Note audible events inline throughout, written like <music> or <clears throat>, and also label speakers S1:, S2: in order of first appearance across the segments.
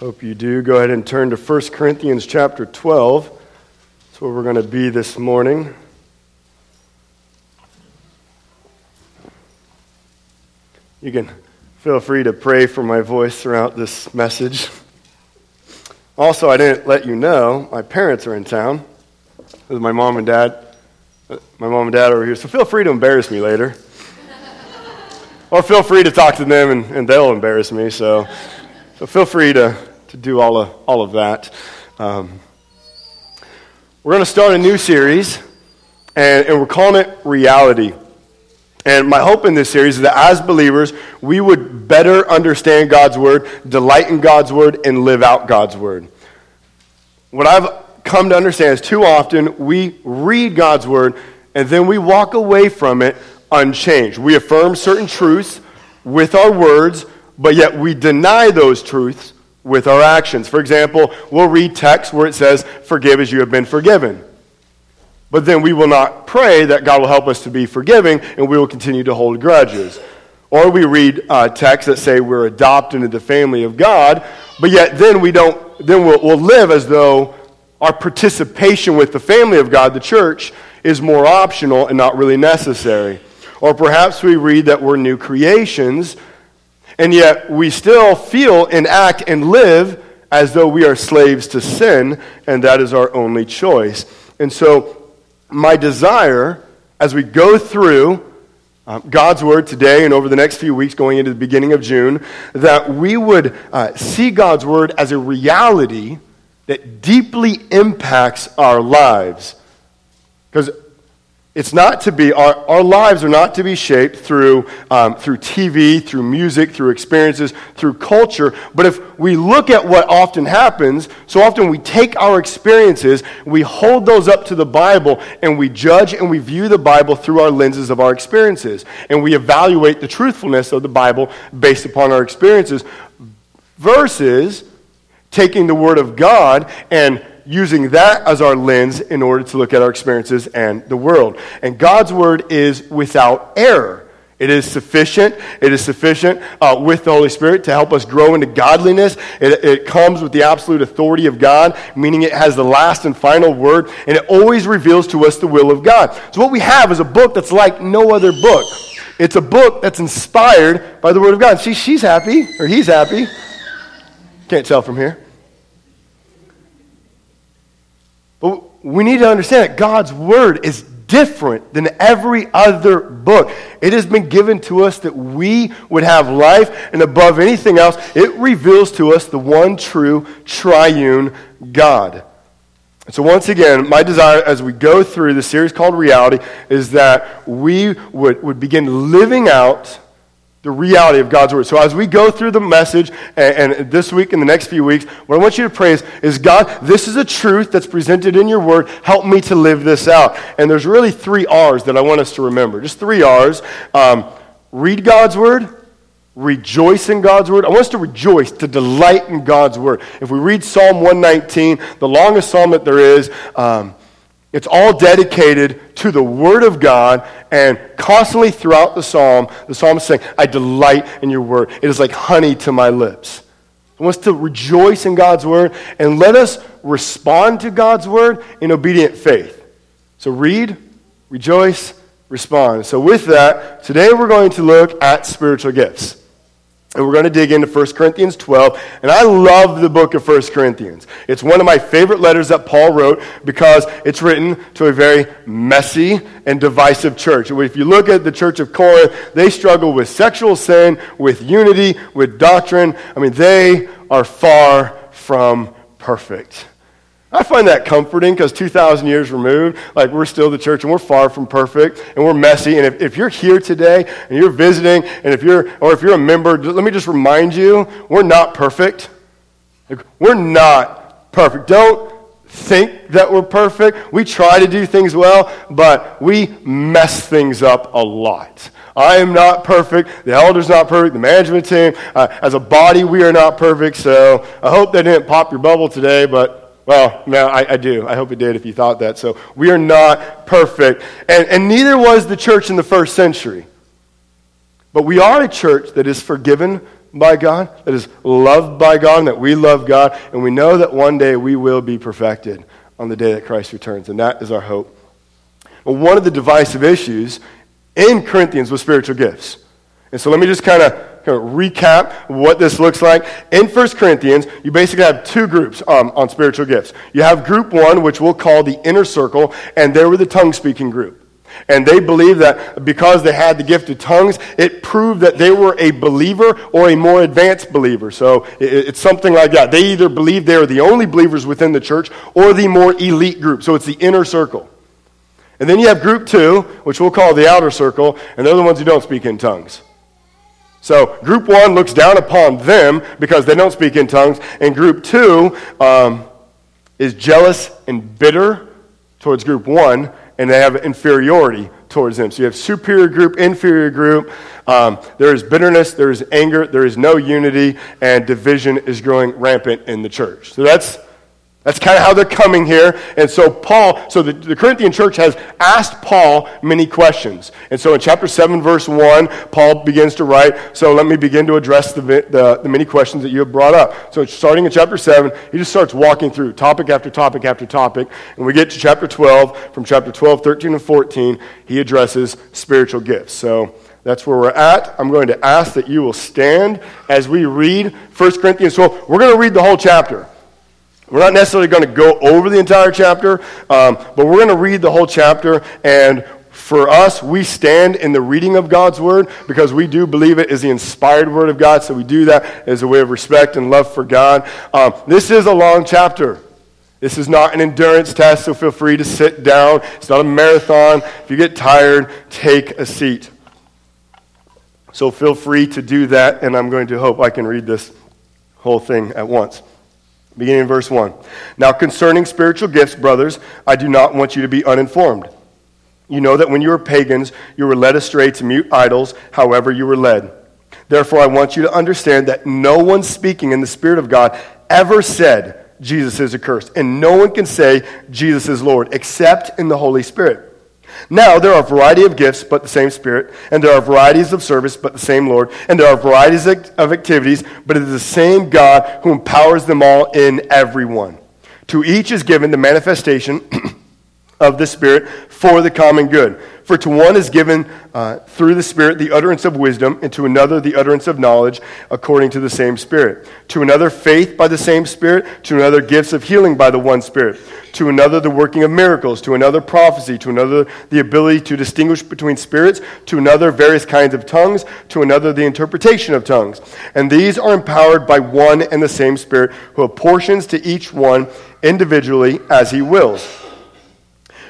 S1: Hope you do. Go ahead and turn to 1 Corinthians chapter 12. That's where we're going to be this morning. You can feel free to pray for my voice throughout this message. Also, I didn't let you know, my parents are in town. With my mom and dad. My mom and dad are here, so feel free to embarrass me later. or feel free to talk to them and, and they'll embarrass me, so, so feel free to to do all of, all of that. Um, we're going to start a new series, and, and we're calling it Reality. And my hope in this series is that as believers, we would better understand God's Word, delight in God's Word, and live out God's Word. What I've come to understand is too often we read God's Word and then we walk away from it unchanged. We affirm certain truths with our words, but yet we deny those truths with our actions. For example, we'll read text where it says, Forgive as you have been forgiven. But then we will not pray that God will help us to be forgiving and we will continue to hold grudges. Or we read uh, texts that say we're adopted into the family of God, but yet then we don't, then we'll, we'll live as though our participation with the family of God, the church, is more optional and not really necessary. Or perhaps we read that we're new creations and yet we still feel and act and live as though we are slaves to sin, and that is our only choice. And so, my desire as we go through um, God's Word today and over the next few weeks, going into the beginning of June, that we would uh, see God's Word as a reality that deeply impacts our lives. Because it's not to be, our, our lives are not to be shaped through, um, through TV, through music, through experiences, through culture. But if we look at what often happens, so often we take our experiences, we hold those up to the Bible, and we judge and we view the Bible through our lenses of our experiences. And we evaluate the truthfulness of the Bible based upon our experiences versus taking the Word of God and using that as our lens in order to look at our experiences and the world. And God's word is without error. It is sufficient. It is sufficient uh, with the Holy Spirit to help us grow into godliness. It, it comes with the absolute authority of God, meaning it has the last and final word, and it always reveals to us the will of God. So, what we have is a book that's like no other book. It's a book that's inspired by the Word of God. See, she's happy, or he's happy. Can't tell from here. But we need to understand that God's word is different than every other book. It has been given to us that we would have life, and above anything else, it reveals to us the one true triune God. So, once again, my desire as we go through the series called Reality is that we would, would begin living out the reality of God's word. So as we go through the message and, and, this week and the next few weeks, what I want you to pray is, is God, this is a truth that's presented in your word. Help me to live this out. And there's really three R's that I want us to remember. Just three R's. Um, read God's word, rejoice in God's word. I want us to rejoice, to delight in God's word. If we read Psalm 119, the longest psalm that there is, um, it's all dedicated to the Word of God, and constantly throughout the psalm, the psalmist is saying, I delight in your Word. It is like honey to my lips. I want to rejoice in God's Word, and let us respond to God's Word in obedient faith. So read, rejoice, respond. So, with that, today we're going to look at spiritual gifts. And we're going to dig into 1 Corinthians 12. And I love the book of 1 Corinthians. It's one of my favorite letters that Paul wrote because it's written to a very messy and divisive church. If you look at the church of Corinth, they struggle with sexual sin, with unity, with doctrine. I mean, they are far from perfect. I find that comforting because 2,000 years removed, like we're still the church and we're far from perfect and we're messy. And if, if you're here today and you're visiting and if you're, or if you're a member, let me just remind you, we're not perfect. We're not perfect. Don't think that we're perfect. We try to do things well, but we mess things up a lot. I am not perfect. The elder's not perfect. The management team, uh, as a body, we are not perfect. So I hope that didn't pop your bubble today, but well, no, I, I, do. I hope it did if you thought that. So we are not perfect. And, and neither was the church in the first century. But we are a church that is forgiven by God, that is loved by God, that we love God, and we know that one day we will be perfected on the day that Christ returns, and that is our hope. One of the divisive issues in Corinthians was spiritual gifts. And so let me just kind of kind of recap what this looks like. In 1 Corinthians, you basically have two groups um, on spiritual gifts. You have group one, which we'll call the inner circle, and they were the tongue speaking group. And they believed that because they had the gift of tongues, it proved that they were a believer or a more advanced believer. So it's something like that. They either believed they are the only believers within the church or the more elite group. So it's the inner circle. And then you have group two, which we'll call the outer circle, and they're the ones who don't speak in tongues. So group one looks down upon them because they don't speak in tongues, and group two um, is jealous and bitter towards group one and they have inferiority towards them. So you have superior group, inferior group. Um, there is bitterness, there is anger, there is no unity, and division is growing rampant in the church. So that's that's kind of how they're coming here. And so Paul, so the, the, Corinthian church has asked Paul many questions. And so in chapter 7, verse 1, Paul begins to write, so let me begin to address the, the, the many questions that you have brought up. So starting in chapter 7, he just starts walking through topic after topic after topic. And we get to chapter 12. From chapter 12, 13, and 14, he addresses spiritual gifts. So that's where we're at. I'm going to ask that you will stand as we read 1 Corinthians 12. We're going to read the whole chapter. We're not necessarily going to go over the entire chapter, um, but we're going to read the whole chapter. And for us, we stand in the reading of God's word because we do believe it is the inspired word of God. So we do that as a way of respect and love for God. Um, this is a long chapter. This is not an endurance test, so feel free to sit down. It's not a marathon. If you get tired, take a seat. So feel free to do that, and I'm going to hope I can read this whole thing at once. Beginning in verse 1. Now, concerning spiritual gifts, brothers, I do not want you to be uninformed. You know that when you were pagans, you were led astray to mute idols, however, you were led. Therefore, I want you to understand that no one speaking in the Spirit of God ever said, Jesus is accursed. And no one can say, Jesus is Lord, except in the Holy Spirit. Now, there are a variety of gifts, but the same Spirit, and there are varieties of service, but the same Lord, and there are varieties of activities, but it is the same God who empowers them all in everyone. To each is given the manifestation <clears throat> of the Spirit for the common good. For to one is given uh, through the Spirit the utterance of wisdom, and to another the utterance of knowledge according to the same Spirit. To another faith by the same Spirit, to another gifts of healing by the one Spirit. To another the working of miracles, to another prophecy, to another the ability to distinguish between spirits, to another various kinds of tongues, to another the interpretation of tongues. And these are empowered by one and the same Spirit, who apportions to each one individually as he wills.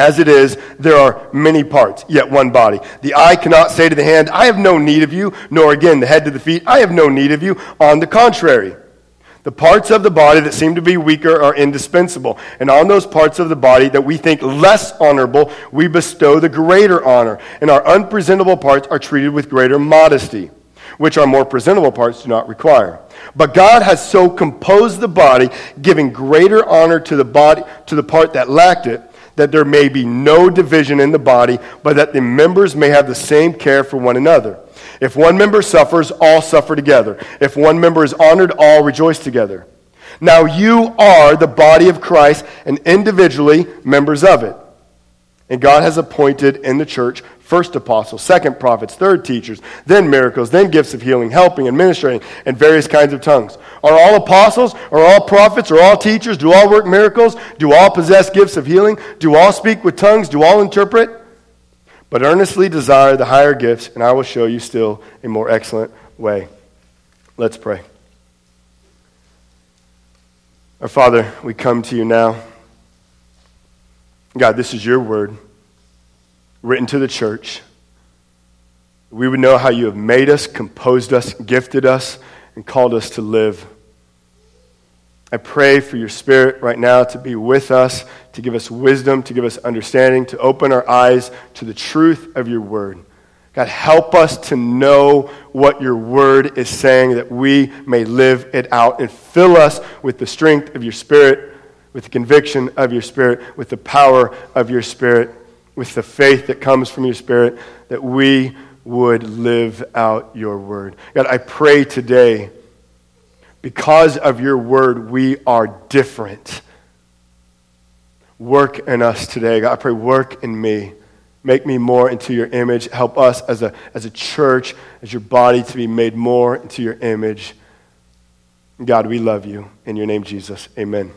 S1: As it is, there are many parts, yet one body. The eye cannot say to the hand, I have no need of you, nor again the head to the feet, I have no need of you. On the contrary, the parts of the body that seem to be weaker are indispensable. And on those parts of the body that we think less honorable, we bestow the greater honor. And our unpresentable parts are treated with greater modesty, which our more presentable parts do not require. But God has so composed the body, giving greater honor to the body to the part that lacked it that there may be no division in the body, but that the members may have the same care for one another. If one member suffers, all suffer together. If one member is honored, all rejoice together. Now you are the body of Christ and individually members of it. And God has appointed in the church first apostles, second prophets, third teachers, then miracles, then gifts of healing, helping, administrating, and various kinds of tongues. Are all apostles? Are all prophets? Are all teachers? Do all work miracles? Do all possess gifts of healing? Do all speak with tongues? Do all interpret? but earnestly desire the higher gifts, and I will show you still a more excellent way. Let's pray. Our Father, we come to you now. God, this is your word written to the church. We would know how you have made us, composed us, gifted us, and called us to live. I pray for your spirit right now to be with us, to give us wisdom, to give us understanding, to open our eyes to the truth of your word. God, help us to know what your word is saying that we may live it out and fill us with the strength of your spirit, with the conviction of your spirit, with the power of your spirit, with the faith that comes from your spirit, that we would live out your word. God, I pray today because of your word, we are different. Work in us today. God, I pray, work in me. Make me more into your image. Help us as a, as a church, as your body, to be made more into your image. God, we love you. In your name, Jesus. Amen.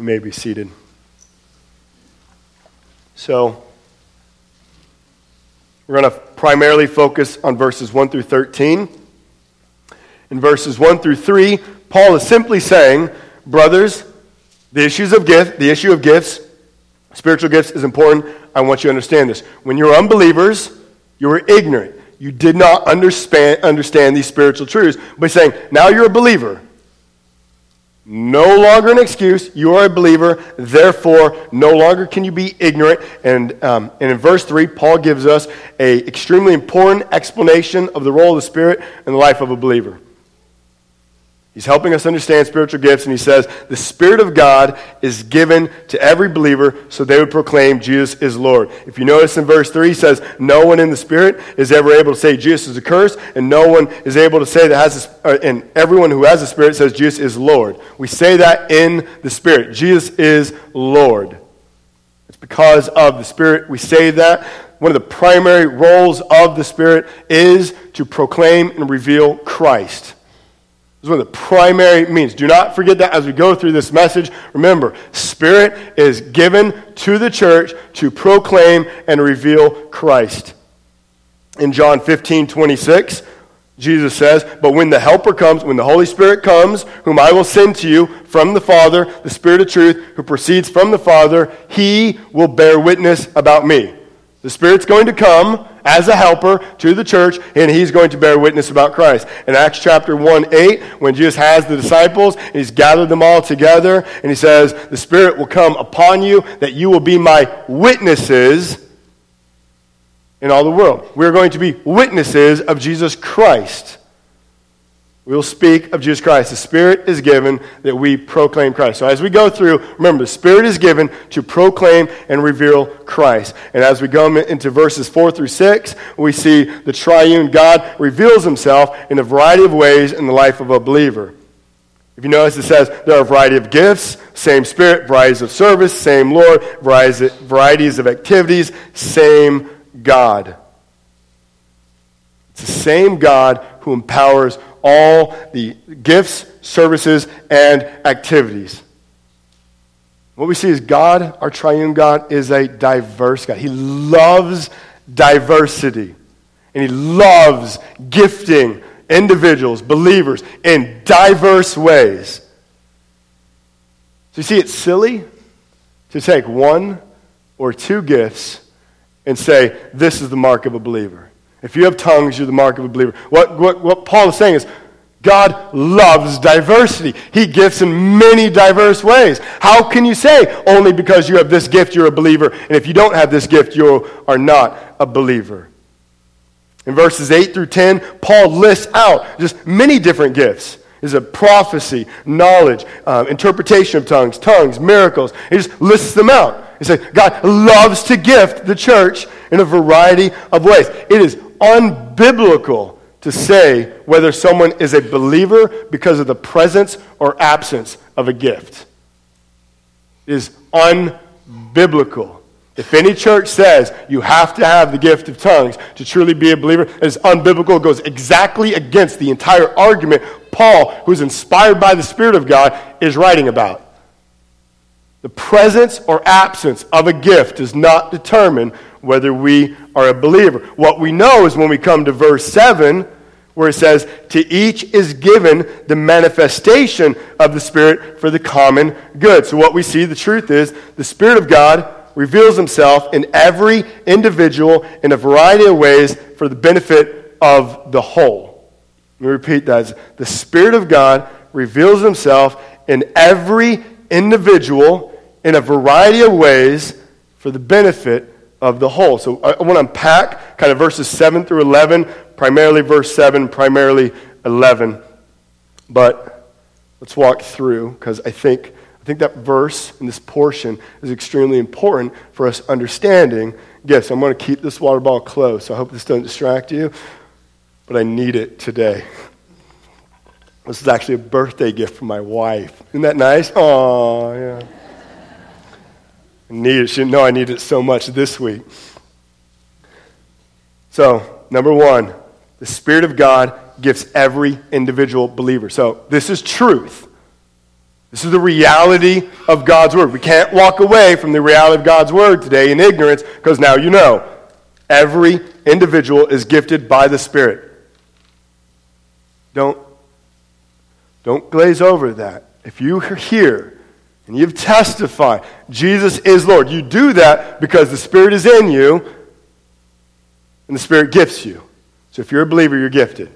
S1: You may be seated. So, we're going to primarily focus on verses 1 through 13 in verses 1 through 3, Paul is simply saying, brothers, the issues of gift, the issue of gifts, spiritual gifts is important. I want you to understand this. When you were unbelievers, you were ignorant. You did not understand, understand these spiritual truths. But he's saying, now you're a believer. No longer an excuse. You are a believer. Therefore, no longer can you be ignorant. And, um, and in verse 3, Paul gives us an extremely important explanation of the role of the Spirit in the life of a believer. He's helping us understand spiritual gifts, and he says, The Spirit of God is given to every believer so they would proclaim Jesus is Lord. If you notice in verse 3, he says, No one in the Spirit is ever able to say Jesus is a curse, and no one is able to say that has, a, uh, and everyone who has the Spirit says Jesus is Lord. We say that in the Spirit. Jesus is Lord. It's because of the Spirit we say that. One of the primary roles of the Spirit is to proclaim and reveal Christ. Is one of the primary means. Do not forget that as we go through this message. Remember, Spirit is given to the church to proclaim and reveal Christ. In John 15, 26, Jesus says, But when the Helper comes, when the Holy Spirit comes, whom I will send to you from the Father, the Spirit of truth, who proceeds from the Father, he will bear witness about me. The Spirit's going to come as a helper to the church, and he's going to bear witness about Christ. In Acts chapter 1 8, when Jesus has the disciples, he's gathered them all together, and he says, The Spirit will come upon you, that you will be my witnesses in all the world. We're going to be witnesses of Jesus Christ. We'll speak of Jesus Christ. The Spirit is given that we proclaim Christ. So as we go through, remember, the Spirit is given to proclaim and reveal Christ. And as we go into verses 4 through 6, we see the triune God reveals himself in a variety of ways in the life of a believer. If you notice, it says there are a variety of gifts, same Spirit, varieties of service, same Lord, varieties of activities, same God. It's the same God who empowers all the gifts, services, and activities. What we see is God, our triune God, is a diverse God. He loves diversity. And He loves gifting individuals, believers, in diverse ways. So you see, it's silly to take one or two gifts and say, this is the mark of a believer. If you have tongues, you're the mark of a believer. What, what, what Paul is saying is God loves diversity. He gifts in many diverse ways. How can you say only because you have this gift you're a believer, and if you don't have this gift you are not a believer? In verses 8 through 10, Paul lists out just many different gifts. Is a prophecy, knowledge, um, interpretation of tongues, tongues, miracles. He just lists them out. He says God loves to gift the church in a variety of ways. It is unbiblical to say whether someone is a believer because of the presence or absence of a gift. It is unbiblical. If any church says you have to have the gift of tongues to truly be a believer, it is unbiblical. It goes exactly against the entire argument Paul, who's inspired by the Spirit of God, is writing about. The presence or absence of a gift does not determine whether we are a believer. What we know is when we come to verse 7, where it says, To each is given the manifestation of the Spirit for the common good. So, what we see, the truth is, the Spirit of God reveals himself in every individual in a variety of ways for the benefit of the whole. Let me repeat that. The Spirit of God reveals himself in every individual in a variety of ways for the benefit of the whole. So I want to unpack kind of verses 7 through 11, primarily verse 7, primarily 11. But let's walk through because I think, I think that verse in this portion is extremely important for us understanding gifts. I'm going to keep this water bottle close, so I hope this doesn't distract you, but I need it today. This is actually a birthday gift from my wife. Isn't that nice? Oh, yeah. I need it. She didn't know I need it so much this week. So, number one, the Spirit of God gives every individual believer. So, this is truth. This is the reality of God's Word. We can't walk away from the reality of God's Word today in ignorance because now you know. Every individual is gifted by the Spirit. Don't don't glaze over that. If you are here and you've testified Jesus is Lord, you do that because the Spirit is in you and the Spirit gifts you. So if you're a believer, you're gifted.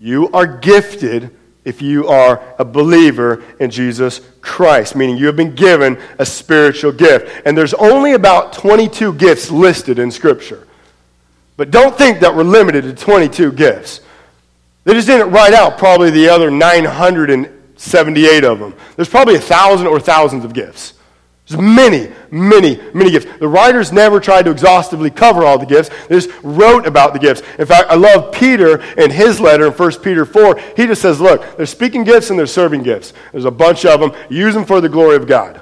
S1: You are gifted if you are a believer in Jesus Christ, meaning you have been given a spiritual gift. And there's only about 22 gifts listed in Scripture. But don't think that we're limited to 22 gifts. They just didn't write out probably the other 978 of them. There's probably a thousand or thousands of gifts. There's many, many, many gifts. The writers never tried to exhaustively cover all the gifts. They just wrote about the gifts. In fact, I love Peter in his letter in 1 Peter 4. He just says, look, there's speaking gifts and there's serving gifts. There's a bunch of them. Use them for the glory of God.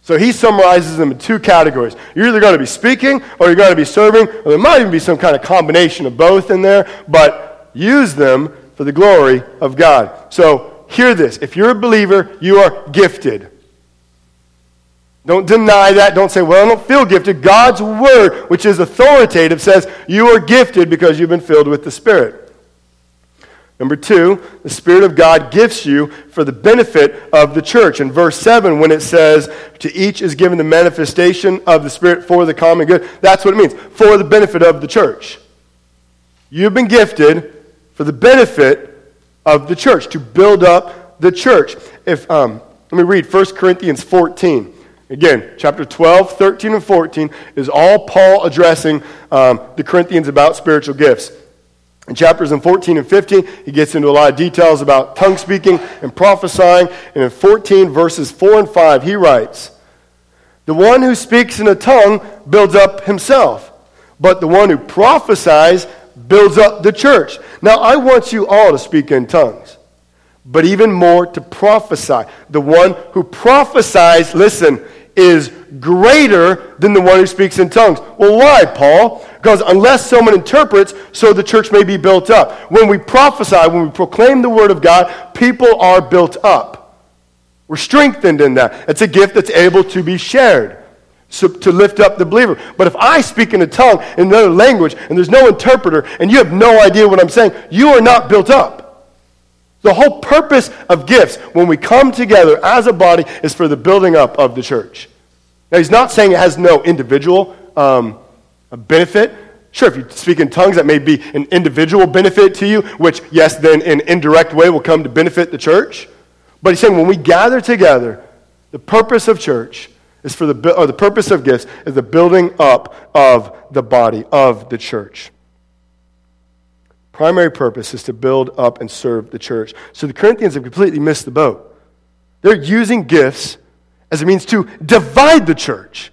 S1: So he summarizes them in two categories. You're either going to be speaking or you're going to be serving, or there might even be some kind of combination of both in there, but use them for the glory of God. So, hear this. If you're a believer, you are gifted. Don't deny that. Don't say, well, I don't feel gifted. God's word, which is authoritative, says you are gifted because you've been filled with the Spirit. Number two, the Spirit of God gifts you for the benefit of the church. In verse 7, when it says, To each is given the manifestation of the Spirit for the common good, that's what it means, for the benefit of the church. You've been gifted for the benefit of the church, to build up the church. If, um, let me read 1 Corinthians 14. Again, chapter 12, 13, and 14 is all Paul addressing um, the Corinthians about spiritual gifts. In chapters in 14 and 15, he gets into a lot of details about tongue speaking and prophesying. And in 14, verses 4 and 5, he writes, The one who speaks in a tongue builds up himself, but the one who prophesies builds up the church. Now, I want you all to speak in tongues, but even more to prophesy. The one who prophesies, listen, is greater than the one who speaks in tongues. Well, why, Paul? Because unless someone interprets, so the church may be built up. When we prophesy, when we proclaim the word of God, people are built up. We're strengthened in that. It's a gift that's able to be shared so, to lift up the believer. But if I speak in a tongue in another language and there's no interpreter and you have no idea what I'm saying, you are not built up. The whole purpose of gifts when we come together as a body is for the building up of the church. Now, he's not saying it has no individual um, benefit. Sure, if you speak in tongues, that may be an individual benefit to you, which, yes, then in indirect way will come to benefit the church. But he's saying when we gather together, the purpose of church is for the, or the purpose of gifts is the building up of the body of the church. Primary purpose is to build up and serve the church. So the Corinthians have completely missed the boat. They're using gifts as a means to divide the church.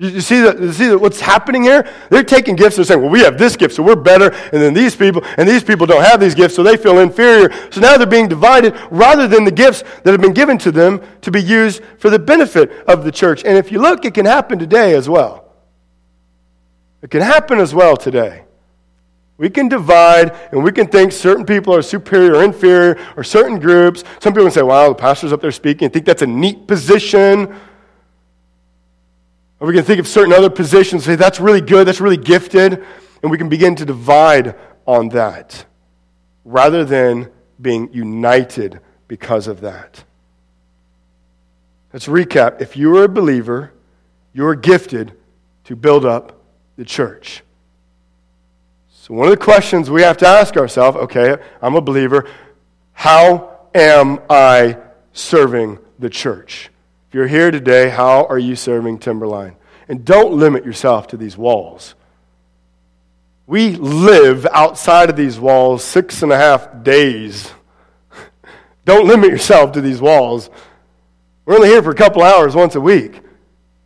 S1: You see, the, you see what's happening here? They're taking gifts and saying, well, we have this gift, so we're better, and then these people, and these people don't have these gifts, so they feel inferior. So now they're being divided rather than the gifts that have been given to them to be used for the benefit of the church. And if you look, it can happen today as well. It can happen as well today. We can divide and we can think certain people are superior or inferior or certain groups. Some people can say, wow, the pastor's up there speaking and think that's a neat position. Or we can think of certain other positions say, that's really good, that's really gifted. And we can begin to divide on that rather than being united because of that. Let's recap. If you are a believer, you are gifted to build up the church. So, one of the questions we have to ask ourselves okay, I'm a believer. How am I serving the church? If you're here today, how are you serving Timberline? And don't limit yourself to these walls. We live outside of these walls six and a half days. <laughs> don't limit yourself to these walls. We're only here for a couple hours once a week.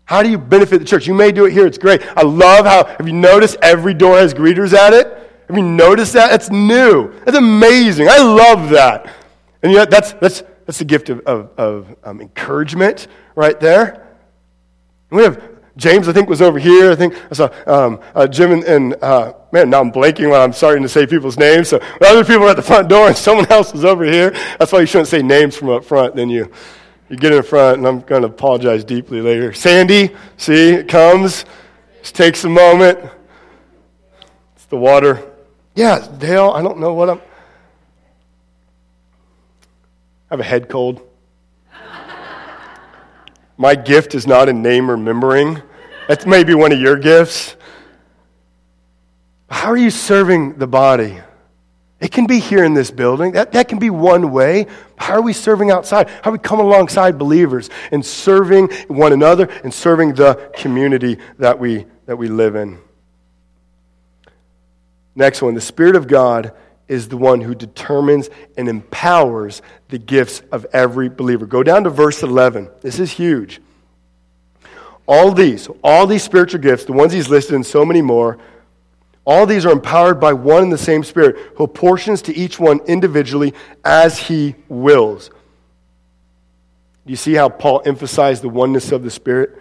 S1: How do you benefit the church? You may do it here, it's great. I love how, have you noticed every door has greeters at it? Have you noticed that? That's new. That's amazing. I love that. And yet, that's, that's, that's the gift of, of, of um, encouragement right there. We have James, I think, was over here. I think I saw um, uh, Jim and, and uh, man, now I'm blanking when I'm starting to say people's names. So other people are at the front door and <laughs> someone else is over here. That's why you shouldn't say names from up front. Then you, you get in front, and I'm going to apologize deeply later. Sandy, see, it comes. Just takes a moment. It's the water. Yeah, Dale, I don't know what I'm. I have a head cold. My gift is not in name remembering. That's maybe one of your gifts. How are you serving the body? It can be here in this building. That, that can be one way. How are we serving outside? How we come alongside believers and serving one another and serving the community that we, that we live in? Next one the Spirit of God is the one who determines and empowers the gifts of every believer. Go down to verse 11. This is huge. All these, all these spiritual gifts, the ones he's listed and so many more, all these are empowered by one and the same Spirit, who apportions to each one individually as he wills. You see how Paul emphasized the oneness of the Spirit?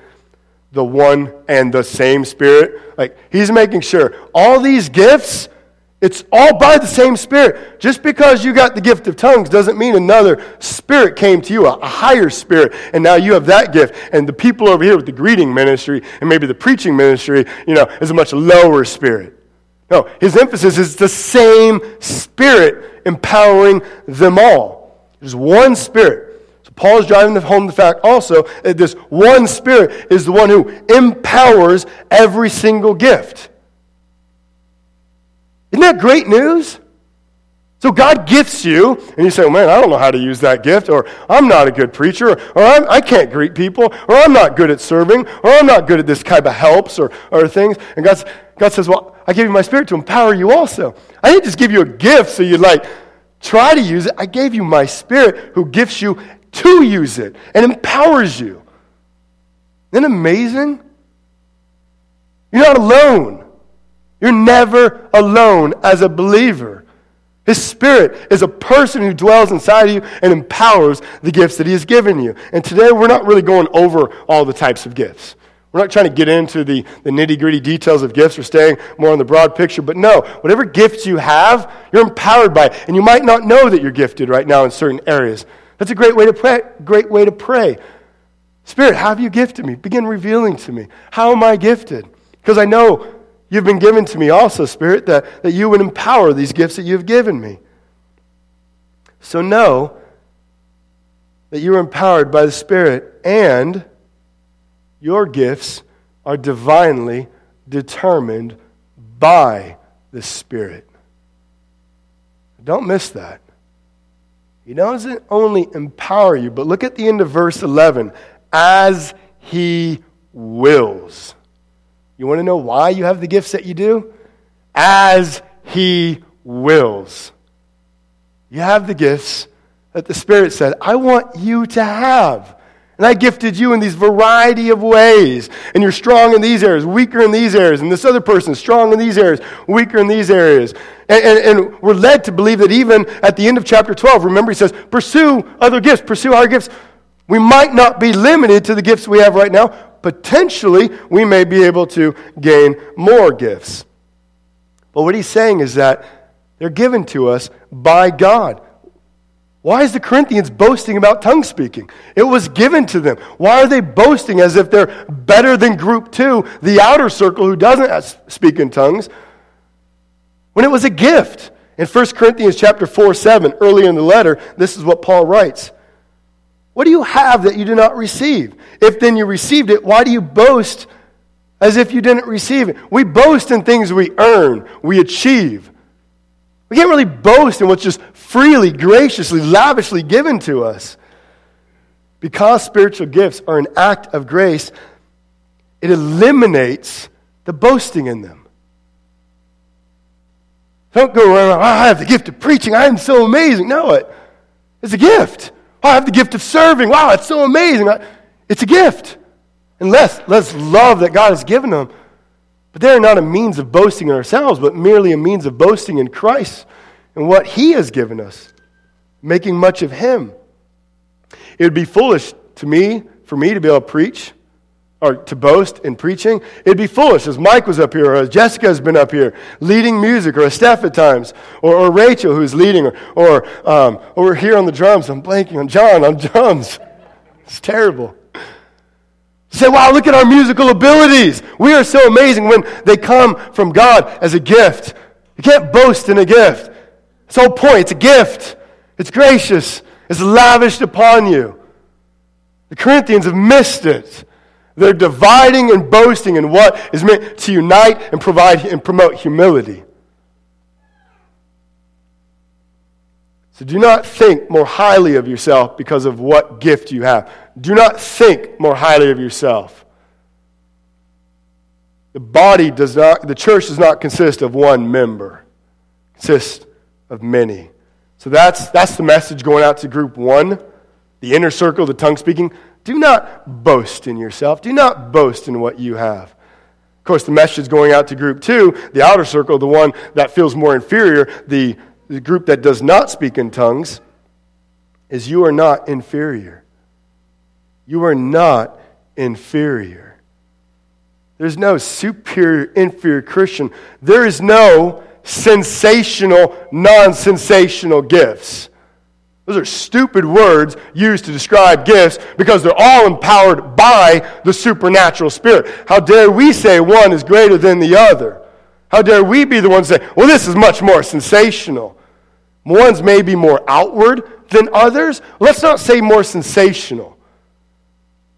S1: The one and the same Spirit. Like, he's making sure all these gifts, it's all by the same Spirit. Just because you got the gift of tongues doesn't mean another Spirit came to you, a, a higher Spirit, and now you have that gift. And the people over here with the greeting ministry and maybe the preaching ministry, you know, is a much lower Spirit. No, his emphasis is the same Spirit empowering them all. There's one Spirit. So Paul is driving home the fact also that this one Spirit is the one who empowers every single gift. Isn't that great news? So God gifts you, and you say, well, man, I don't know how to use that gift, or I'm not a good preacher, or, I can not greet people, or I'm not good at serving, or I'm not good at this type of helps or, or things. And God's, God says, well, I gave you my spirit to empower you also. I didn't just give you a gift so you'd like try to use it. I gave you my spirit who gifts you to use it and empowers you. Isn't amazing? You're not alone. You're never alone as a believer. His Spirit is a person who dwells inside of you and empowers the gifts that He has given you. And today we're not really going over all the types of gifts. We're not trying to get into the, the nitty gritty details of gifts. We're staying more on the broad picture. But no, whatever gifts you have, you're empowered by it. And you might not know that you're gifted right now in certain areas. That's a great way to pray. Great way to pray. Spirit, how have you gifted me? Begin revealing to me. How am I gifted? Because I know you've been given to me also, Spirit, that, that you would empower these gifts that you've given me. So know that you are empowered by the Spirit and your gifts are divinely determined by the Spirit. Don't miss that. He doesn't only empower you, but look at the end of verse 11 as He wills. You want to know why you have the gifts that you do? As He wills. You have the gifts that the Spirit said, I want you to have. And I gifted you in these variety of ways. And you're strong in these areas, weaker in these areas. And this other person strong in these areas, weaker in these areas. And, and, and, we're led to believe that even at the end of chapter 12, remember he says, pursue other gifts, pursue our gifts. We might not be limited to the gifts we have right now. Potentially, we may be able to gain more gifts. But what he's saying is that they're given to us by God. Why is the Corinthians boasting about tongue speaking? It was given to them. Why are they boasting as if they're better than group two, the outer circle who doesn't speak in tongues, when it was a gift? In 1 Corinthians chapter 4, 7, earlier in the letter, this is what Paul writes. What do you have that you do not receive? If then you received it, why do you boast as if you didn't receive it? We boast in things we earn, we achieve. We can't really boast in what's just freely, graciously, lavishly given to us. Because spiritual gifts are an act of grace, it eliminates the boasting in them. Don't go around, oh, I have the gift of preaching. I am so amazing. No, it, it's a gift. Oh, I have the gift of serving. Wow, it's so amazing. It's a gift. And let's, let's love that God has given them. But they're not a means of boasting in ourselves, but merely a means of boasting in Christ and what He has given us, making much of Him. It would be foolish to me, for me to be able to preach or to boast in preaching. It'd be foolish as Mike was up here, or as Jessica has been up here, leading music, or as Steph at times, or, or Rachel who's leading, or, or, um, or here on the drums. I'm blanking on John on drums. It's terrible. say, wow, look at our musical abilities. We are so amazing when they come from God as a gift. You can't boast in a gift. It's whole point. It's a gift. It's gracious. It's lavished upon you. The Corinthians have missed it. They're dividing and boasting in what is meant to unite and provide and promote humility. So do not think more highly of yourself because of what gift you have. Do not think more highly of yourself. The body does not, the church does not consist of one member, it consists of many. So that's, that's the message going out to group one, the inner circle, the tongue speaking. Do not boast in yourself. Do not boast in what you have. Of course, the message going out to group two, the outer circle, the one that feels more inferior, the, the group that does not speak in tongues, is you are not inferior. You are not inferior. There's no superior, inferior Christian. There is no sensational, non sensational gifts. Those are stupid words used to describe gifts because they're all empowered by the supernatural spirit. How dare we say one is greater than the other? How dare we be the ones to say, well, this is much more sensational? One's may be more outward than others. Let's not say more sensational.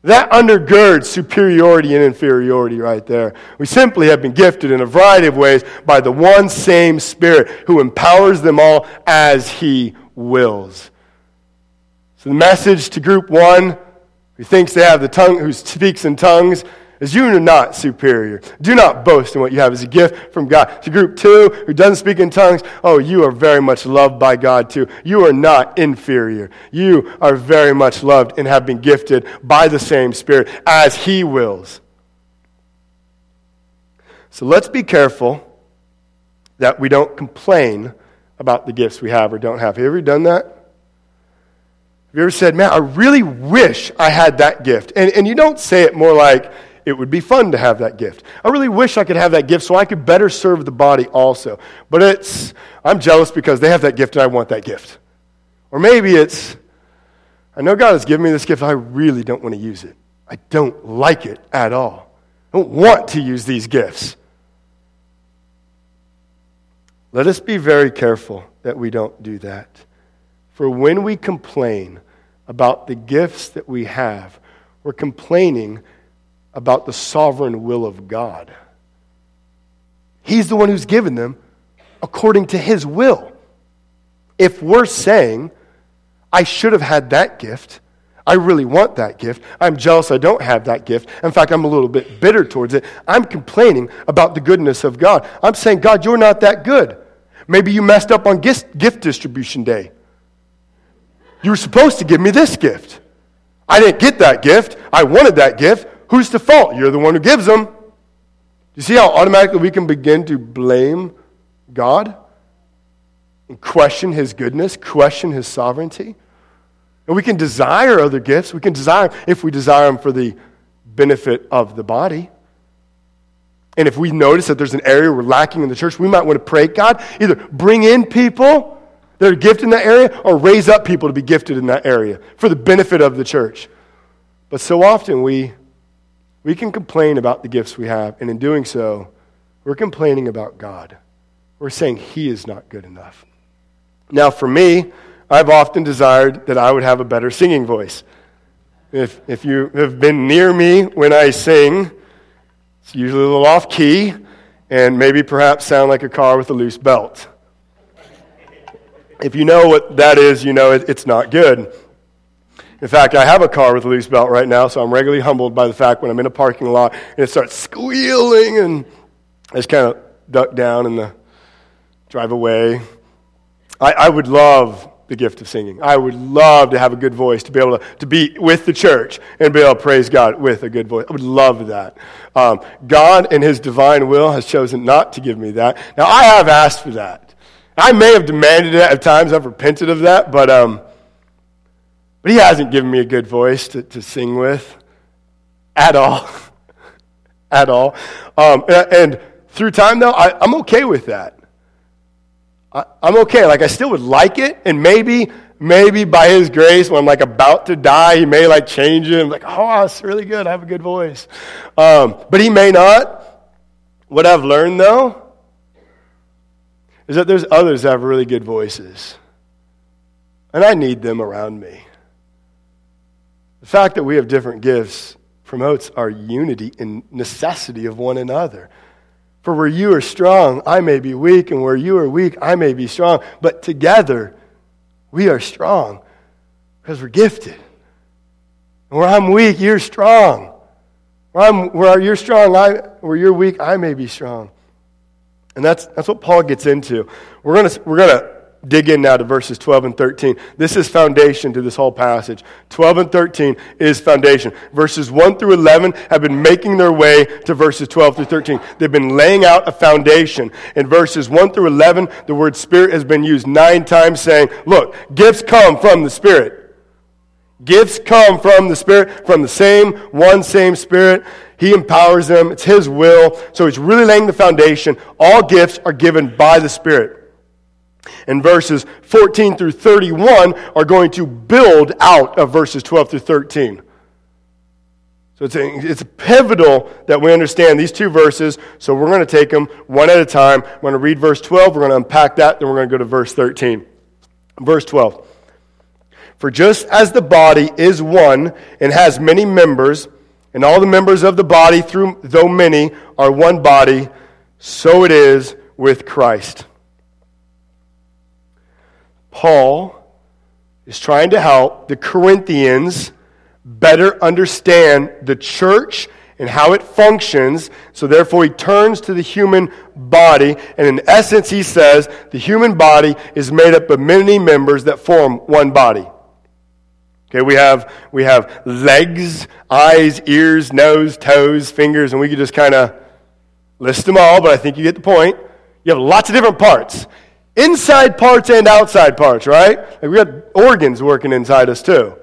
S1: That undergirds superiority and inferiority right there. We simply have been gifted in a variety of ways by the one same Spirit who empowers them all as He wills. So the message to group one, who thinks they have the tongue, who speaks in tongues, is you are not superior. Do not boast in what you have as a gift from God. To group two, who doesn't speak in tongues, oh, you are very much loved by God too. You are not inferior. You are very much loved and have been gifted by the same Spirit as He wills. So let's be careful that we don't complain about the gifts we have or don't have. Have you ever done that? Have you ever said, man, I really wish I had that gift? And, and you don't say it more like, it would be fun to have that gift. I really wish I could have that gift so I could better serve the body also. But it's, I'm jealous because they have that gift and I want that gift. Or maybe it's, I know God has given me this gift, I really don't want to use it. I don't like it at all. I don't want to use these gifts. Let us be very careful that we don't do that. For when we complain about the gifts that we have, we're complaining about the sovereign will of God. He's the one who's given them according to his will. If we're saying, I should have had that gift, I really want that gift, I'm jealous I don't have that gift, in fact, I'm a little bit bitter towards it, I'm complaining about the goodness of God. I'm saying, God, you're not that good. Maybe you messed up on gift, distribution day. You were supposed to give me this gift. I didn't get that gift. I wanted that gift. Who's to fault? You're the one who gives them. You see how automatically we can begin to blame God and question his goodness, question his sovereignty? And we can desire other gifts. We can desire, if we desire them for the benefit of the body. And if we notice that there's an area we're lacking in the church, we might want to pray, God, either bring in people that are gifted in that area or raise up people to be gifted in that area for the benefit of the church. But so often we, we can complain about the gifts we have, and in doing so, we're complaining about God. We're saying He is not good enough. Now, for me, I've often desired that I would have a better singing voice. If, if you have been near me when I sing, it's usually a little off key and maybe perhaps sound like a car with a loose belt. If you know what that is, you know it, it's not good. In fact, I have a car with a loose belt right now, so I'm regularly humbled by the fact when I'm in a parking lot and it starts squealing and I just kind of duck down and drive away. I, I would love the gift of singing. I would love to have a good voice, to be able to, to be with the church and be able to praise God with a good voice. I would love that. Um, God, in His divine will, has chosen not to give me that. Now, I have asked for that. I may have demanded it at times. I've repented of that, but, um, but He hasn't given me a good voice to, to sing with at all. <laughs> at all. Um, and, and, through time, though, I, I'm okay with that. I, am okay. Like, I still would like it, and maybe, maybe by His grace, when I'm like about to die, He may like change it. I'm like, oh, it's really good. I have a good voice. Um, but He may not. What I've learned, though, is that there's others that have really good voices, and I need them around me. The fact that we have different gifts promotes our unity and necessity of one another. For where you are strong, I may be weak, and where you are weak, I may be strong. But together, we are strong because we're gifted. And where I'm weak, you're strong. Where, I'm, where you're strong, I, where you're weak, I may be strong. And that's, that's what Paul gets into. We're going we're gonna dig in now to verses 12 and 13. This is foundation to this whole passage. 12 and 13 is foundation. Verses 1 through 11 have been making their way to verses 12 through 13. They've been laying out a foundation. In verses 1 through 11, the word Spirit has been used nine times, saying, Look, gifts come from the Spirit. Gifts come from the Spirit, from the same, one same Spirit. He empowers them. It's His will. So He's really laying the foundation. All gifts are given by the Spirit and verses 14 through 31 are going to build out of verses 12 through 13. So it's, a, it's pivotal that we understand these two verses. So we're going to take them one at a time. We're going to read verse 12. We're going to unpack that. Then we're going to go to verse 13. Verse 12. For just as the body is one and has many members, and all the members of the body, through, though many, are one body, so it is with Christ. Paul is trying to help the Corinthians better understand the church and how it functions. So, therefore, he turns to the human body. And in essence, he says the human body is made up of many members that form one body. Okay, we have, we have legs, eyes, ears, nose, toes, fingers, and we could just kind of list them all, but I think you get the point. You have lots of different parts. Inside parts and outside parts, right? Like we got organs working inside us too.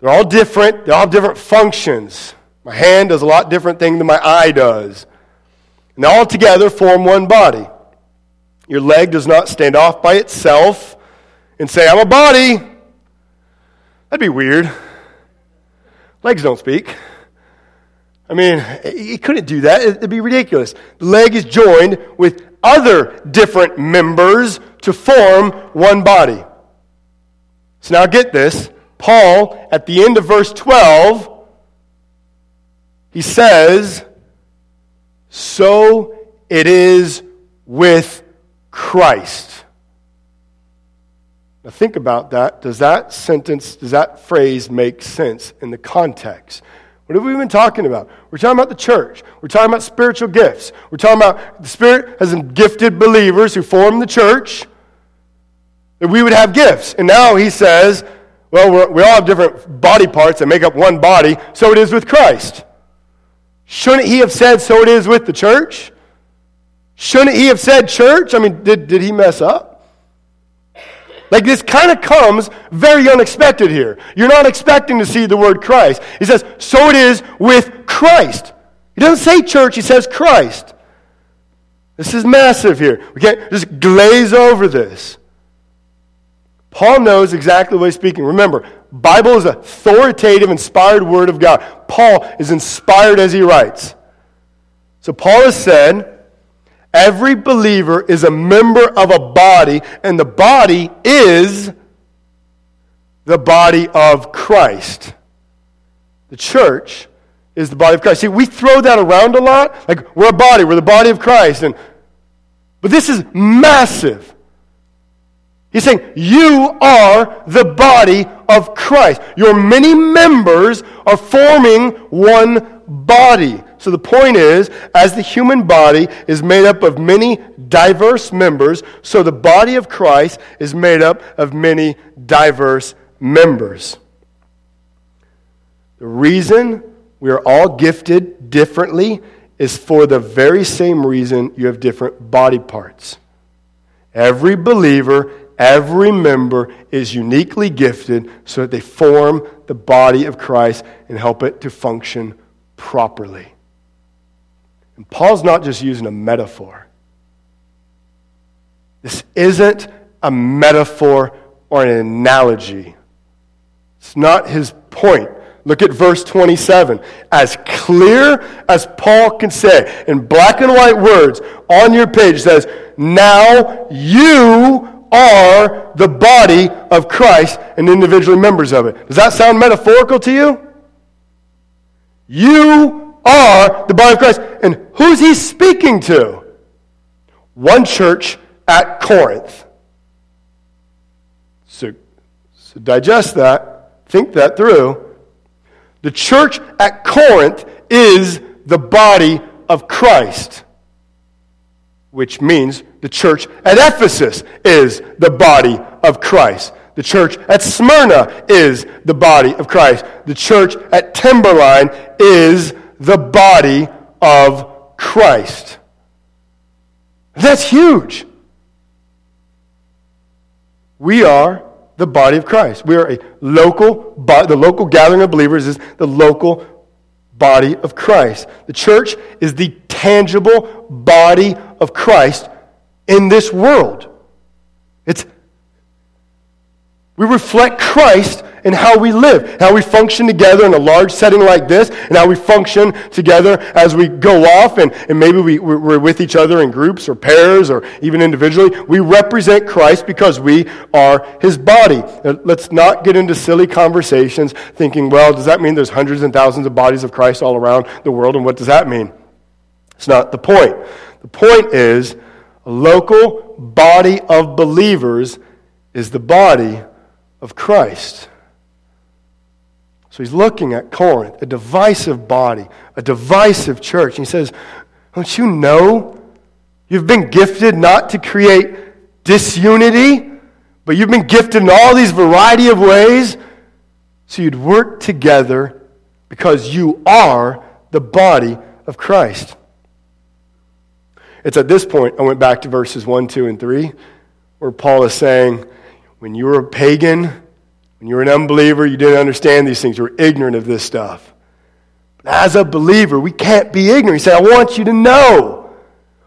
S1: They're all different. They all have different functions. My hand does a lot different thing than my eye does. And all together form one body. Your leg does not stand off by itself and say, I'm a body. That'd be weird. Legs don't speak. I mean, he couldn't do that. It'd be ridiculous. The leg is joined with other different members to form one body. So now get this. Paul, at the end of verse 12, he says, So it is with Christ. Now think about that. Does that sentence, does that phrase make sense in the context? What have we been talking about? We're talking about the church. We're talking about spiritual gifts. We're talking about the Spirit has gifted believers who form the church, that we would have gifts. And now he says, well, we all have different body parts that make up one body, so it is with Christ. Shouldn't he have said, so it is with the church? Shouldn't he have said church? I mean, did, did he mess up? Like this kind of comes very unexpected here. You're not expecting to see the word Christ. He says, so it is with Christ. He doesn't say church, he says Christ. This is massive here. We can't just glaze over this. Paul knows exactly what he's speaking. Remember, Bible is authoritative, inspired word of God. Paul is inspired as he writes. So Paul has said, every believer is a member of a body, and the body is the body of Christ. The church is the body of Christ. See, we throw that around a lot. Like, we're a body, we're the body of Christ. And, but this is massive. He's saying, You are the body of Christ. Your many members are forming one body. So the point is, as the human body is made up of many diverse members, so the body of Christ is made up of many diverse members. The reason we are all gifted differently is for the very same reason you have different body parts. Every believer Every member is uniquely gifted so that they form the body of Christ and help it to function properly. And Paul's not just using a metaphor. This isn't a metaphor or an analogy. It's not his point. Look at verse 27. As clear as Paul can say, in black and white words on your page, says, Now you are the body of Christ and individually members of it. Does that sound metaphorical to you? You are the body of Christ. And who's he speaking to? One church at Corinth. So, so digest that, think that through. The church at Corinth is the body of Christ which means the church at Ephesus is the body of Christ. The church at Smyrna is the body of Christ. The church at Timberline is the body of Christ. That's huge. We are the body of Christ. We are a local, the local gathering of believers is the local body of Christ. The church is the tangible body of Christ in this world. It's we reflect Christ in how we live, how we function together in a large setting like this, and how we function together as we go off and, and maybe we, we're with each other in groups or pairs or even individually. We represent Christ because we are his body. Let's not get into silly conversations thinking, well, does that mean there's hundreds and thousands of bodies of Christ all around the world, and what does that mean? It's not the point. The point is a local body of believers is the body of Christ. So he's looking at Corinth, a divisive body, a divisive church. And he says, Don't you know you've been gifted not to create disunity, but you've been gifted in all these variety of ways so you'd work together because you are the body of Christ. It's at this point, I went back to verses 1, 2, and 3, where Paul is saying, when you were a pagan, when you were an unbeliever, you didn't understand these things. You were ignorant of this stuff. But as a believer, we can't be ignorant. He said, I want you to know.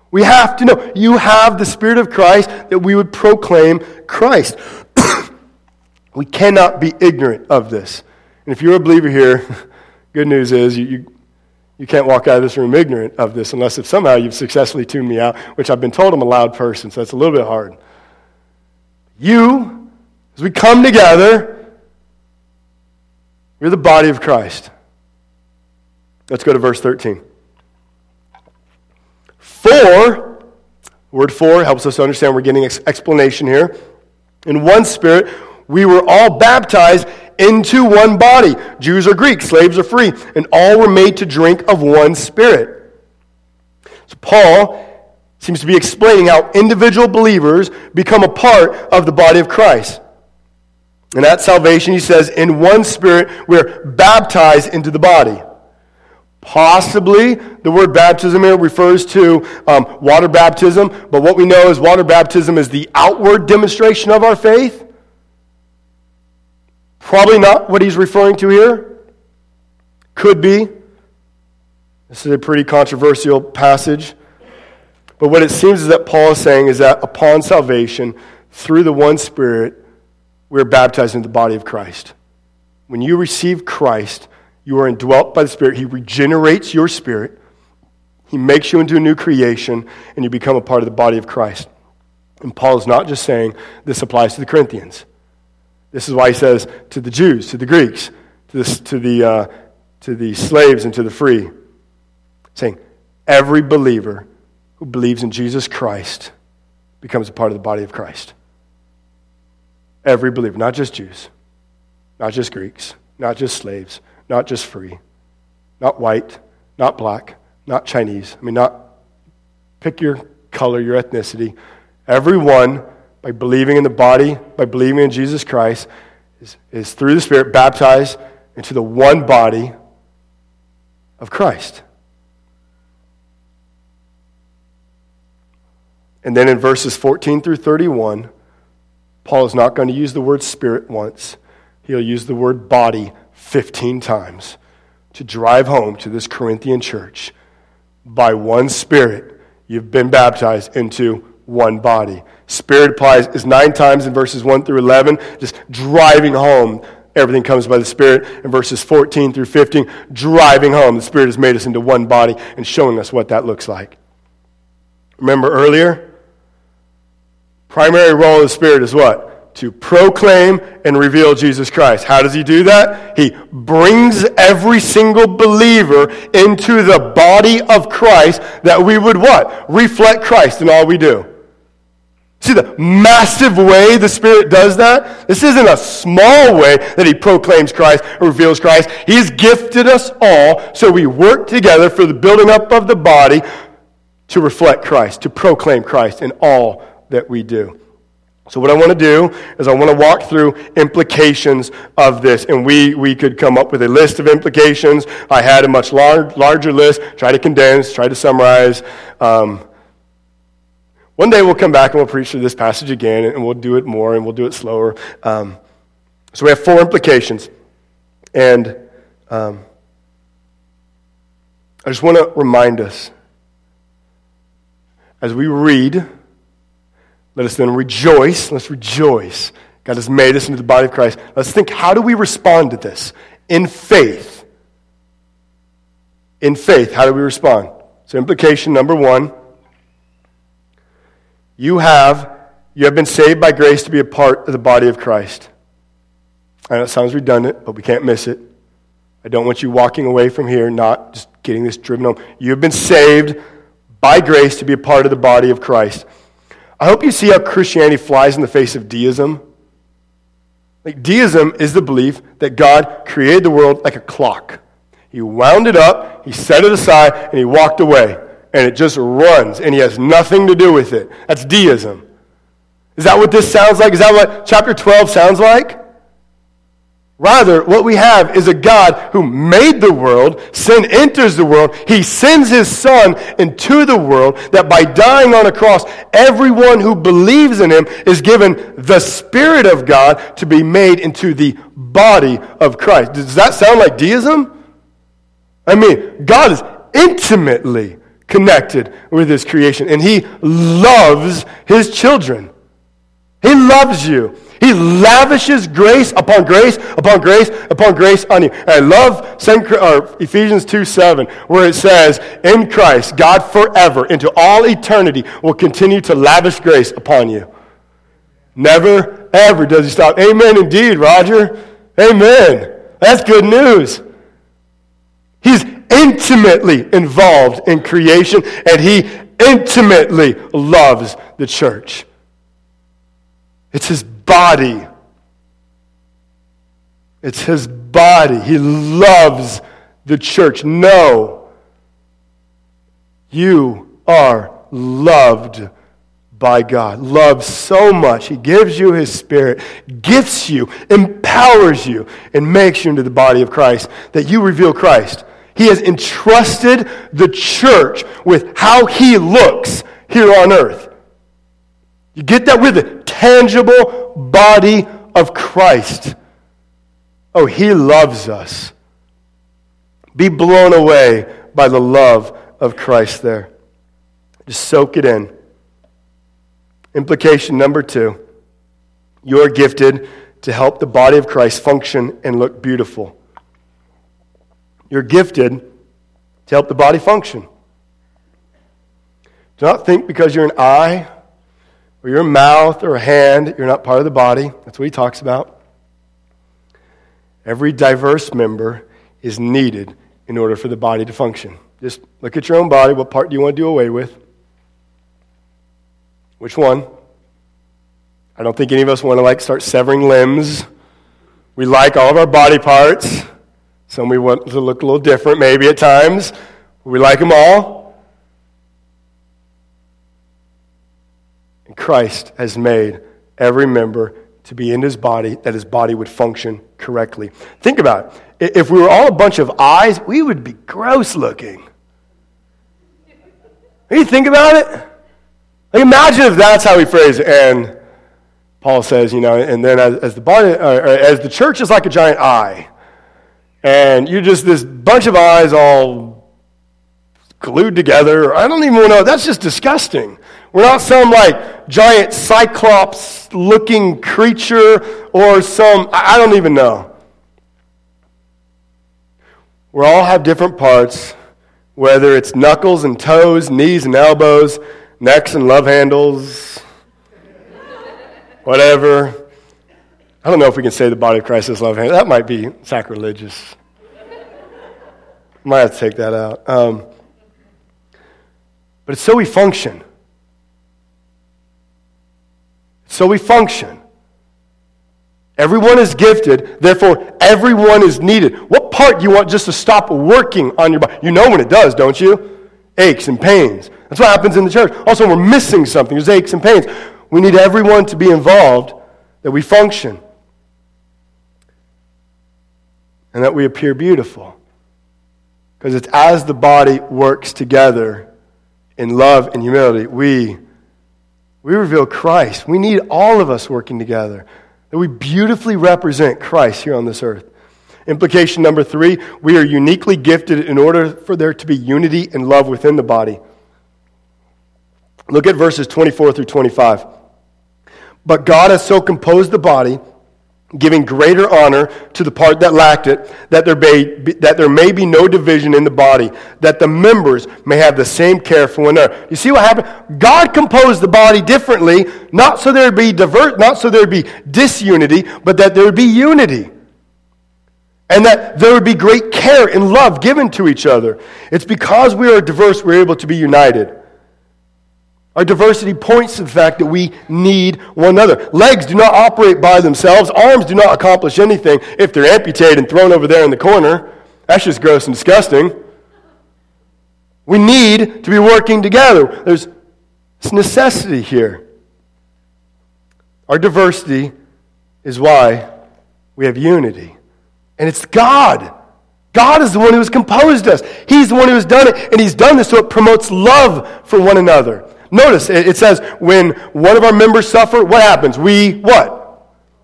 S1: We have to know. You have the Spirit of Christ that we would proclaim Christ. <coughs> we cannot be ignorant of this. And if you're a believer here, <laughs> good news is you, you you can't walk out of this room ignorant of this unless if somehow you've successfully tuned me out, which I've been told I'm a loud person, so that's a little bit hard. You, as we come together, you're the body of Christ. Let's go to verse 13. For, word for helps us understand we're getting explanation here. In one spirit, we were all baptized into one body. Jews or Greeks, slaves or free, and all were made to drink of one spirit. So Paul seems to be explaining how individual believers become a part of the body of Christ. And at salvation, he says, in one spirit, we're baptized into the body. Possibly the word baptism here refers to um, water baptism, but what we know is water baptism is the outward demonstration of our faith. Probably not what he's referring to here. Could be. This is a pretty controversial passage. But what it seems is that Paul is saying is that upon salvation, through the one Spirit, we're baptized into the body of Christ. When you receive Christ, you are indwelt by the Spirit. He regenerates your spirit, He makes you into a new creation, and you become a part of the body of Christ. And Paul is not just saying this applies to the Corinthians. This is why he says to the Jews, to the Greeks, to the, to the, uh, to the slaves, and to the free, saying, every believer who believes in Jesus Christ becomes a part of the body of Christ. Every believer, not just Jews, not just Greeks, not just slaves, not just free, not white, not black, not Chinese. I mean, not pick your color, your ethnicity. Everyone, by believing in the body, by believing in Jesus Christ, is, is through the Spirit baptized into the one body of Christ. And then in verses 14 through 31, Paul is not going to use the word spirit once. He'll use the word body 15 times to drive home to this Corinthian church. By one spirit, you've been baptized into one body. Spirit applies is nine times in verses 1 through 11, just driving home. Everything comes by the Spirit. In verses 14 through 15, driving home. The Spirit has made us into one body and showing us what that looks like. Remember earlier? Primary role of the Spirit is what? To proclaim and reveal Jesus Christ. How does he do that? He brings every single believer into the body of Christ that we would what? Reflect Christ in all we do. See the massive way the Spirit does that? This isn't a small way that He proclaims Christ reveals Christ. He's gifted us all so we work together for the building up of the body to reflect Christ, to proclaim Christ in all that we do. So, what I want to do is, I want to walk through implications of this. And we, we could come up with a list of implications. I had a much large, larger list, try to condense, try to summarize. Um, one day we'll come back and we'll preach through this passage again, and we'll do it more and we'll do it slower. Um, so, we have four implications. And um, I just want to remind us as we read let us then rejoice. Let's rejoice. God has made us into the body of Christ. Let's think how do we respond to this? In faith. In faith, how do we respond? So, implication number one you have, you have been saved by grace to be a part of the body of Christ. I know it sounds redundant, but we can't miss it. I don't want you walking away from here not just getting this driven home. You have been saved by grace to be a part of the body of Christ. I hope you see how Christianity flies in the face of deism. Like, deism is the belief that God created the world like a clock. He wound it up, he set it aside, and he walked away. And it just runs, and he has nothing to do with it. That's deism. Is that what this sounds like? Is that what chapter 12 sounds like? Rather, what we have is a God who made the world, sin enters the world, he sends his son into the world, that by dying on a cross, everyone who believes in him is given the Spirit of God to be made into the body of Christ. Does that sound like deism? I mean, God is intimately connected with his creation, and he loves his children. He loves you. He lavishes grace upon grace upon grace upon grace on you. And I love Ephesians 2 7, where it says, In Christ, God forever, into all eternity, will continue to lavish grace upon you. Never, ever does he stop. Amen, indeed, Roger. Amen. That's good news. He's intimately involved in creation, and he intimately loves the church. It's his body. It's his body. He loves the church. No. You are loved by God. Loved so much. He gives you his spirit, gifts you, empowers you, and makes you into the body of Christ that you reveal Christ. He has entrusted the church with how he looks here on earth. You get that with the tangible body of Christ. Oh, he loves us. Be blown away by the love of Christ there. Just soak it in. Implication number two you're gifted to help the body of Christ function and look beautiful. You're gifted to help the body function. Do not think because you're an eye or your mouth or a hand, you're not part of the body. That's what he talks about. Every diverse member is needed in order for the body to function. Just look at your own body. What part do you want to do away with? Which one? I don't think any of us want to like start severing limbs. We like all of our body parts. Some we want to look a little different maybe at times. We like them all. Christ has made every member to be in his body that his body would function correctly. Think about it. If we were all a bunch of eyes, we would be gross looking. you think about it? Like imagine if that's how we phrase it. And Paul says, you know, and then as, as the body, uh, as the church is like a giant eye, and you're just this bunch of eyes all glued together. I don't even know. That's just disgusting. We're not some like giant cyclops looking creature or some, I don't even know. We all have different parts, whether it's knuckles and toes, knees and elbows, necks and love handles, <laughs> whatever. I don't know if we can say the body of Christ is love handles. That might be sacrilegious. Might have to take that out. Um, but it's so we function. So we function. Everyone is gifted, therefore, everyone is needed. What part do you want just to stop working on your body? You know when it does, don't you? Aches and pains. That's what happens in the church. Also, we're missing something. There's aches and pains. We need everyone to be involved that we function and that we appear beautiful. Because it's as the body works together in love and humility, we we reveal Christ. We need all of us working together. That we beautifully represent Christ here on this earth. Implication number three we are uniquely gifted in order for there to be unity and love within the body. Look at verses 24 through 25. But God has so composed the body giving greater honor to the part that lacked it, that there, be, that there may be no division in the body, that the members may have the same care for one another. You see what happened? God composed the body differently, not so there'd be divert, not so there'd be disunity, but that there would be unity. And that there would be great care and love given to each other. It's because we are diverse we're able to be united. Our diversity points to the fact that we need one another. Legs do not operate by themselves. Arms do not accomplish anything if they're amputated and thrown over there in the corner. That's just gross and disgusting. We need to be working together. There's this necessity here. Our diversity is why we have unity. And it's God. God is the one who has composed us. He's the one who has done it, and He's done this so it promotes love for one another. Notice it says when one of our members suffer, what happens? We what?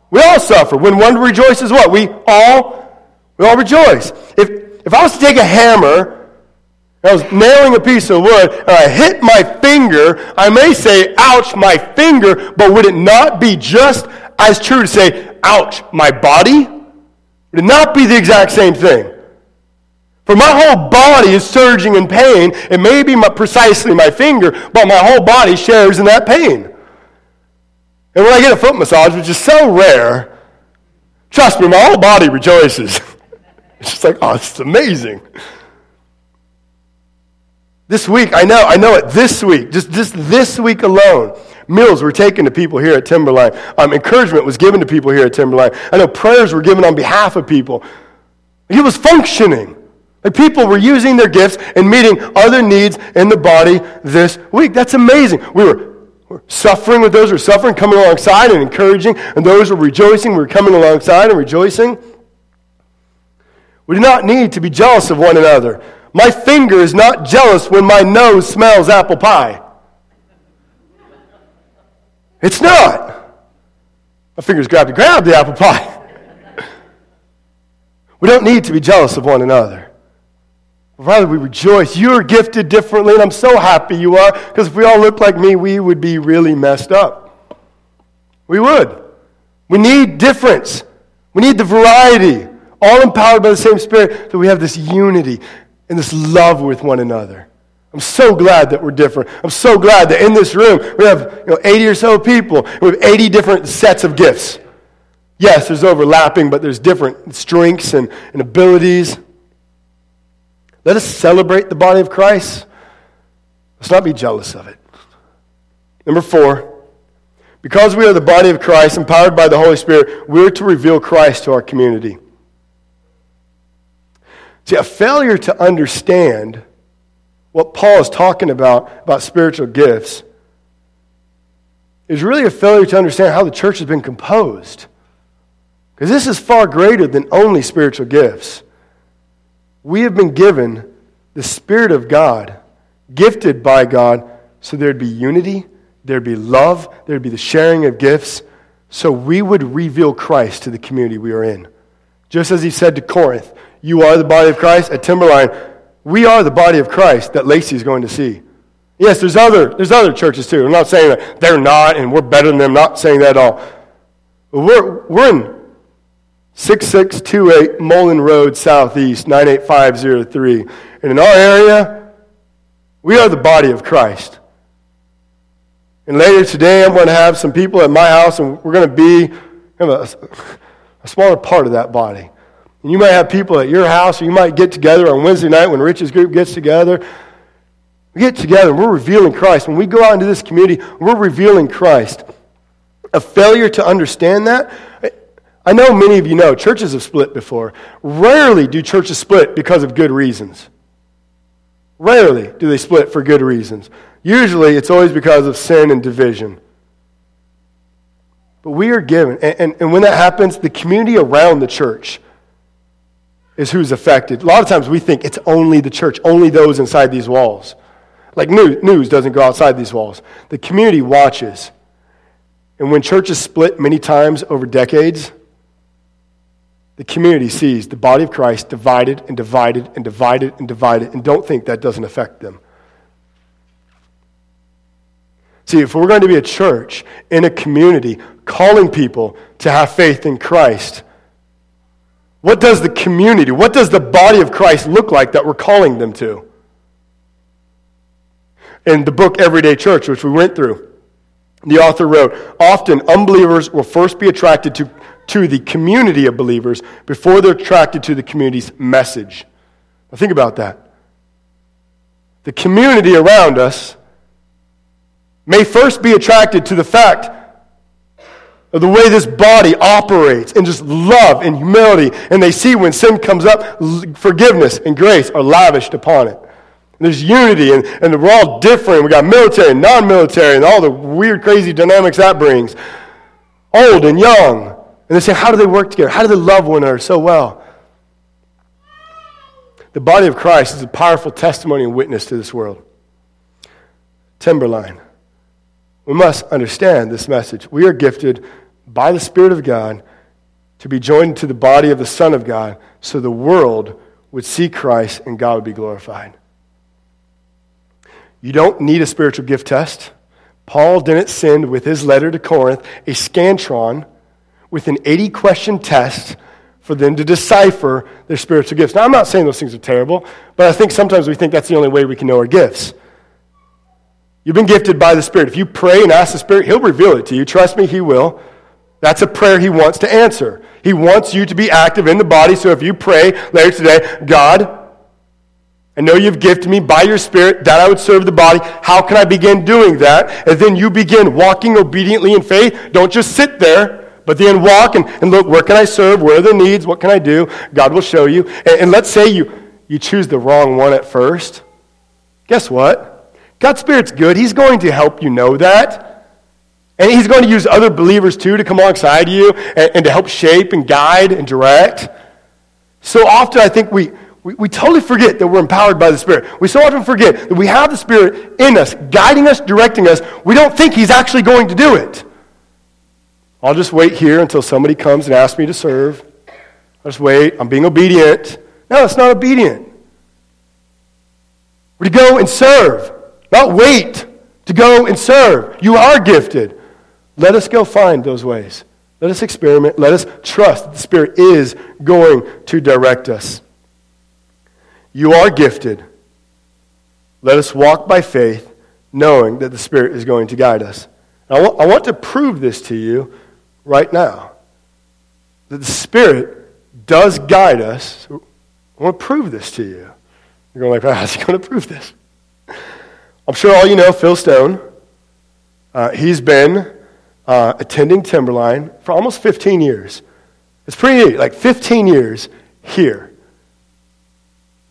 S1: We all suffer. When one rejoices, what? We all we all rejoice. If if I was to take a hammer, I was nailing a piece of wood, and I hit my finger, I may say, ouch, my finger, but would it not be just as true to say, ouch, my body? Would it not be the exact same thing? For my whole body is surging in pain. It may be my, precisely my finger, but my whole body shares in that pain. And when I get a foot massage, which is so rare, trust me, my whole body rejoices. <laughs> it's just like, oh, it's amazing. This week, I know, I know it, this week, just, just this week alone, meals were taken to people here at Timberline. Um, encouragement was given to people here at Timberline. I know prayers were given on behalf of people. It was functioning. Like people were using their gifts and meeting other needs in the body this week. That's amazing. We were, suffering with those who were suffering, coming alongside and encouraging, and those who were rejoicing, we were coming alongside and rejoicing. We do not need to be jealous of one another. My finger is not jealous when my nose smells apple pie. It's not. My finger's grabbed to grab the apple pie. <laughs> we don't need to be jealous of one another. Rather, we rejoice. You're gifted differently, and I'm so happy you are, because if we all looked like me, we would be really messed up. We would. We need difference. We need the variety, all empowered by the same Spirit, that we have this unity and this love with one another. I'm so glad that we're different. I'm so glad that in this room we have you know, 80 or so people. We have 80 different sets of gifts. Yes, there's overlapping, but there's different strengths and, and abilities. Let us celebrate the body of Christ. Let's not be jealous of it. Number four, because we are the body of Christ, empowered by the Holy Spirit, we're to reveal Christ to our community. See, a failure to understand what Paul is talking about, about spiritual gifts, is really a failure to understand how the church has been composed. Because this is far greater than only spiritual gifts we have been given the Spirit of God, gifted by God, so there'd be unity, there'd be love, there'd be the sharing of gifts, so we would reveal Christ to the community we are in. Just as he said to Corinth, You are the body of Christ. At Timberline, we are the body of Christ that Lacey is going to see. Yes, there's other, there's other churches too. I'm not saying that they're not and we're better than them, not saying that at all. We're, we're in 6628 Mullen Road Southeast, 98503. And in our area, we are the body of Christ. And later today, I'm going to have some people at my house, and we're going to be a, a smaller part of that body. And you might have people at your house, or you might get together on Wednesday night when Rich's group gets together. We get together and we're revealing Christ. When we go out into this community, we're revealing Christ. A failure to understand that I know many of you know churches have split before. Rarely do churches split because of good reasons. Rarely do they split for good reasons. Usually it's always because of sin and division. But we are given, and, and, and when that happens, the community around the church is who's affected. A lot of times we think it's only the church, only those inside these walls. Like news, news doesn't go outside these walls. The community watches. And when churches split many times over decades, the community sees the body of Christ divided and divided and divided and divided and don't think that doesn't affect them. See, if we're going to be a church in a community calling people to have faith in Christ, what does the community, what does the body of Christ look like that we're calling them to? In the book Everyday Church, which we went through, the author wrote Often unbelievers will first be attracted to to the community of believers before they're attracted to the community's message. Now, think about that. The community around us may first be attracted to the fact of the way this body operates and just love and humility. And they see when sin comes up, forgiveness and grace are lavished upon it. There's unity, and, and we're all different. We got military and non military, and all the weird, crazy dynamics that brings. Old and young. And they say, how do they work together? How do they love one another so well? The body of Christ is a powerful testimony and witness to this world. Timberline. We must understand this message. We are gifted by the Spirit of God to be joined to the body of the Son of God so the world would see Christ and God would be glorified. You don't need a spiritual gift test. Paul didn't send with his letter to Corinth a scantron with an 80 question test for them to decipher their spiritual gifts. Now, I'm not saying those things are terrible, but I think sometimes we think that's the only way we can know our gifts. You've been gifted by the Spirit. If you pray and ask the Spirit, He'll reveal it to you. Trust me, He will. That's a prayer He wants to answer. He wants you to be active in the body. So if you pray later today, God, I know you've gifted me by your Spirit that I would serve the body. How can I begin doing that? And then you begin walking obediently in faith. Don't just sit there. But then walk and, and look, where can I serve? Where are the needs? What can I do? God will show you. And, and let's say you, you choose the wrong one at first. Guess what? God's Spirit's good. He's going to help you know that. And He's going to use other believers too to come alongside you and, and to help shape and guide and direct. So often I think we, we, we totally forget that we're empowered by the Spirit. We so often forget that we have the Spirit in us, guiding us, directing us. We don't think He's actually going to do it. I'll just wait here until somebody comes and asks me to serve. I'll just wait. I'm being obedient. No, it's not obedient. We're to go and serve, not wait to go and serve. You are gifted. Let us go find those ways. Let us experiment. Let us trust that the Spirit is going to direct us. You are gifted. Let us walk by faith, knowing that the Spirit is going to guide us. I want, I want to prove this to you right now that the Spirit does guide us. I want to prove this to you. You're going like, how's he going to prove this? I'm sure all you know Phil Stone. Uh, he's been uh, attending Timberline for almost 15 years. It's pretty neat, like 15 years here.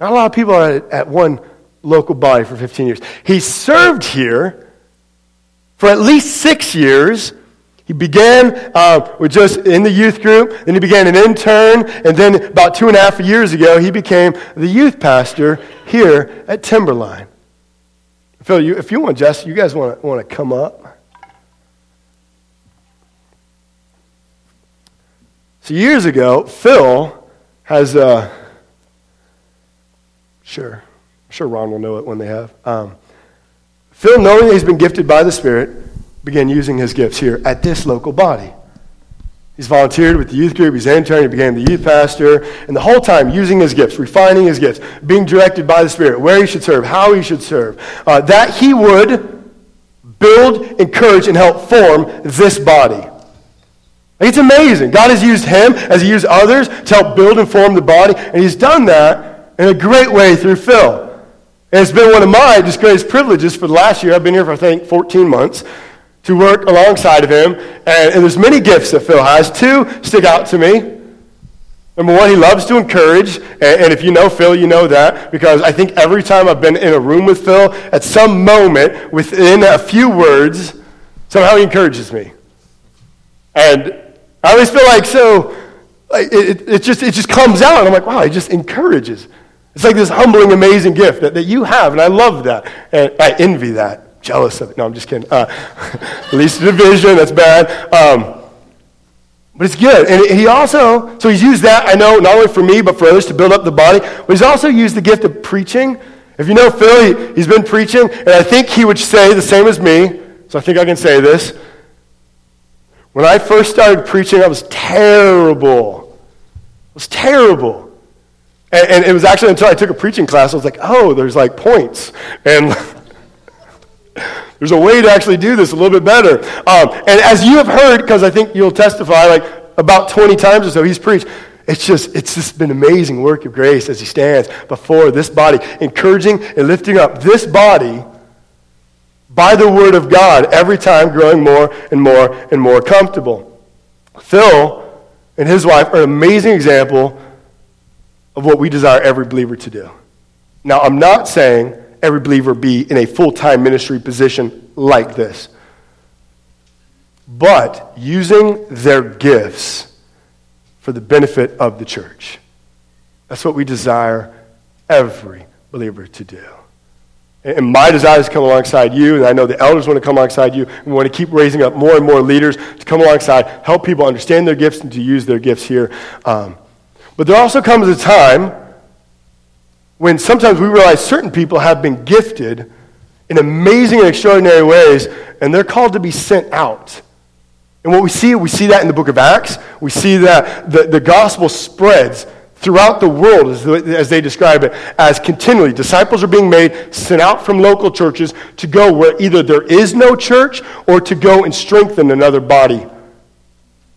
S1: Not a lot of people are at, at one local body for 15 years. He served here for at least six years. He began uh, with just in the youth group, then he began an intern, and then about two and a half years ago, he became the youth pastor here at Timberline. Phil, you, if you want, Jess, you guys want to, want to come up? So years ago, Phil has, uh, sure, I'm sure Ron will know it when they have. Um, Phil, knowing that he's been gifted by the Spirit, began using his gifts here at this local body. He's volunteered with the youth group. He's interned. He became the youth pastor. And the whole time, using his gifts, refining his gifts, being directed by the Spirit, where he should serve, how he should serve, uh, that he would build, encourage, and help form this body. It's amazing. God has used him as he used others to help build and form the body, and he's done that in a great way through Phil. And it's been one of my just greatest privileges for the last year. I've been here for, I think, 14 months to work alongside of him. And, and there's many gifts that Phil has. Two stick out to me. Number one, he loves to encourage. And, and, if you know Phil, you know that. Because I think every time I've been in a room with Phil, at some moment, within a few words, somehow he encourages me. And I always feel like so, like it, it, just, it just comes out, and I'm like, wow, he just encourages. It's like this humbling, amazing gift that, that you have, and I love that. And I envy that, jealous of it. No, I'm just kidding. Uh, <laughs> least division, that's bad. Um, but it's good. And he also, so he's used that, I know, not only for me, but for others to build up the body, but he's also used the gift of preaching. If you know Phil, he, he's been preaching, and I think he would say the same as me, so I think I can say this. When I first started preaching, I was terrible. I was terrible. And, and, it was actually until I took a preaching class, I was like, oh, there's like points. And <laughs> there's a way to actually do this a little bit better. Um, and as you have heard, because I think you'll testify, like about 20 times or so, he's preached. It's just, it's just been amazing work of grace as he stands before this body, encouraging and lifting up this body by the Word of God, every time growing more and more and more comfortable. Phil and his wife are an amazing example of what we desire every believer to do. Now, I'm not saying every believer be in a full time ministry position like this, but using their gifts for the benefit of the church. That's what we desire every believer to do. And my desire is to come alongside you, and I know the elders want to come alongside you. We want to keep raising up more and more leaders to come alongside, help people understand their gifts and to use their gifts here. Um, but there also comes a time when sometimes we realize certain people have been gifted in amazing and extraordinary ways, and they're called to be sent out. And what we see, we see that in the book of Acts. We see that the, the gospel spreads throughout the world, as, as they describe it, as continually. Disciples are being made, sent out from local churches to go where either there is no church or to go and strengthen another body.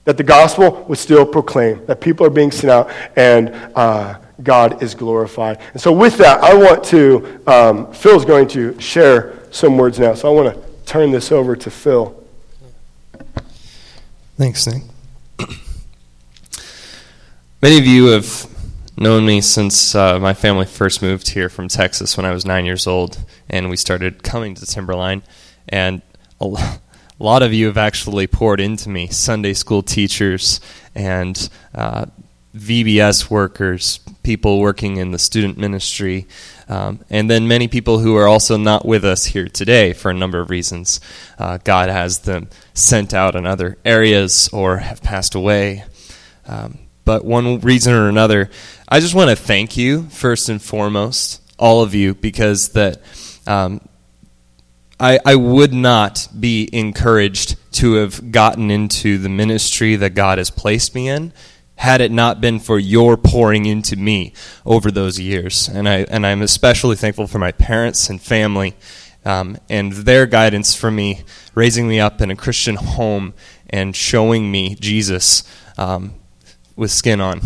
S1: That the gospel would still proclaim, that people are being sent out and uh, God is glorified. And so, with that, I want to, um, Phil's going to share some words now. So, I want to turn this over to Phil.
S2: Thanks, Nick. <clears throat> Many of you have known me since uh, my family first moved here from Texas when I was nine years old, and we started coming to Timberline. And a <laughs> lot of you have actually poured into me Sunday school teachers and uh, VBS workers, people working in the student ministry, um, and then many people who are also not with us here today for a number of reasons. Uh, God has them sent out in other areas or have passed away. Um, but one reason or another, I just want to thank you first and foremost. all of you because that um, I, I would not be encouraged to have gotten into the ministry that God has placed me in had it not been for your pouring into me over those years. And, I, and I'm especially thankful for my parents and family um, and their guidance for me, raising me up in a Christian home and showing me Jesus um, with skin on.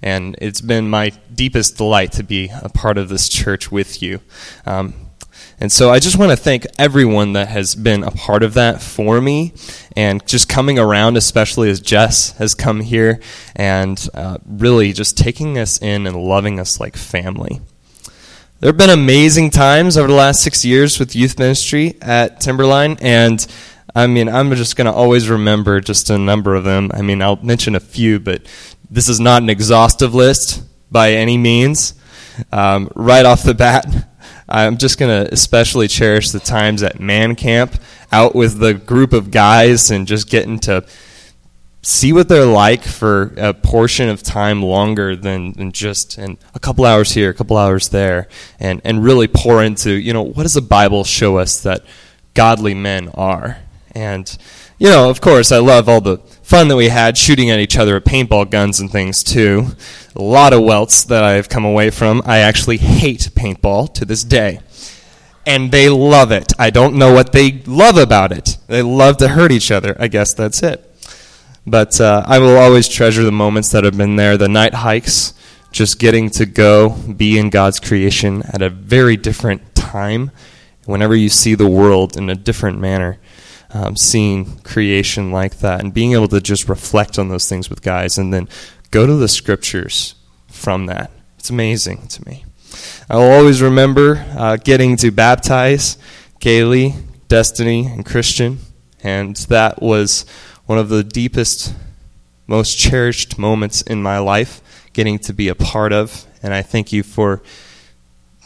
S2: And it's been my deepest delight to be a part of this church with you. Um, and so I just want to thank everyone that has been a part of that for me and just coming around, especially as Jess has come here and uh, really just taking us in and loving us like family. There have been amazing times over the last six years with youth ministry at Timberline, and I mean, I'm just going to always remember just a number of them. I mean, I'll mention a few, but this is not an exhaustive list by any means. Um, right off the bat, I'm just going to especially cherish the times at man camp, out with the group of guys and just getting to see what they're like for a portion of time longer than, than just and a couple hours here, a couple hours there, and, and really pour into, you know, what does the Bible show us that godly men are? And, you know, of course, I love all the fun that we had shooting at each other with paintball guns and things too. A lot of welts that I've come away from. I actually hate paintball to this day. And they love it. I don't know what they love about it. They love to hurt each other. I guess that's it. But uh, I will always treasure the moments that have been there the night hikes, just getting to go be in God's creation at a very different time, whenever you see the world in a different manner um, seeing creation like that and being able to just reflect on those things with guys and then go to the scriptures from that. It's amazing to me. I will always remember uh, getting to baptize Kaylee, Destiny, and Christian, and that was one of the deepest, most cherished moments in my life, getting to be a part of. And I thank you for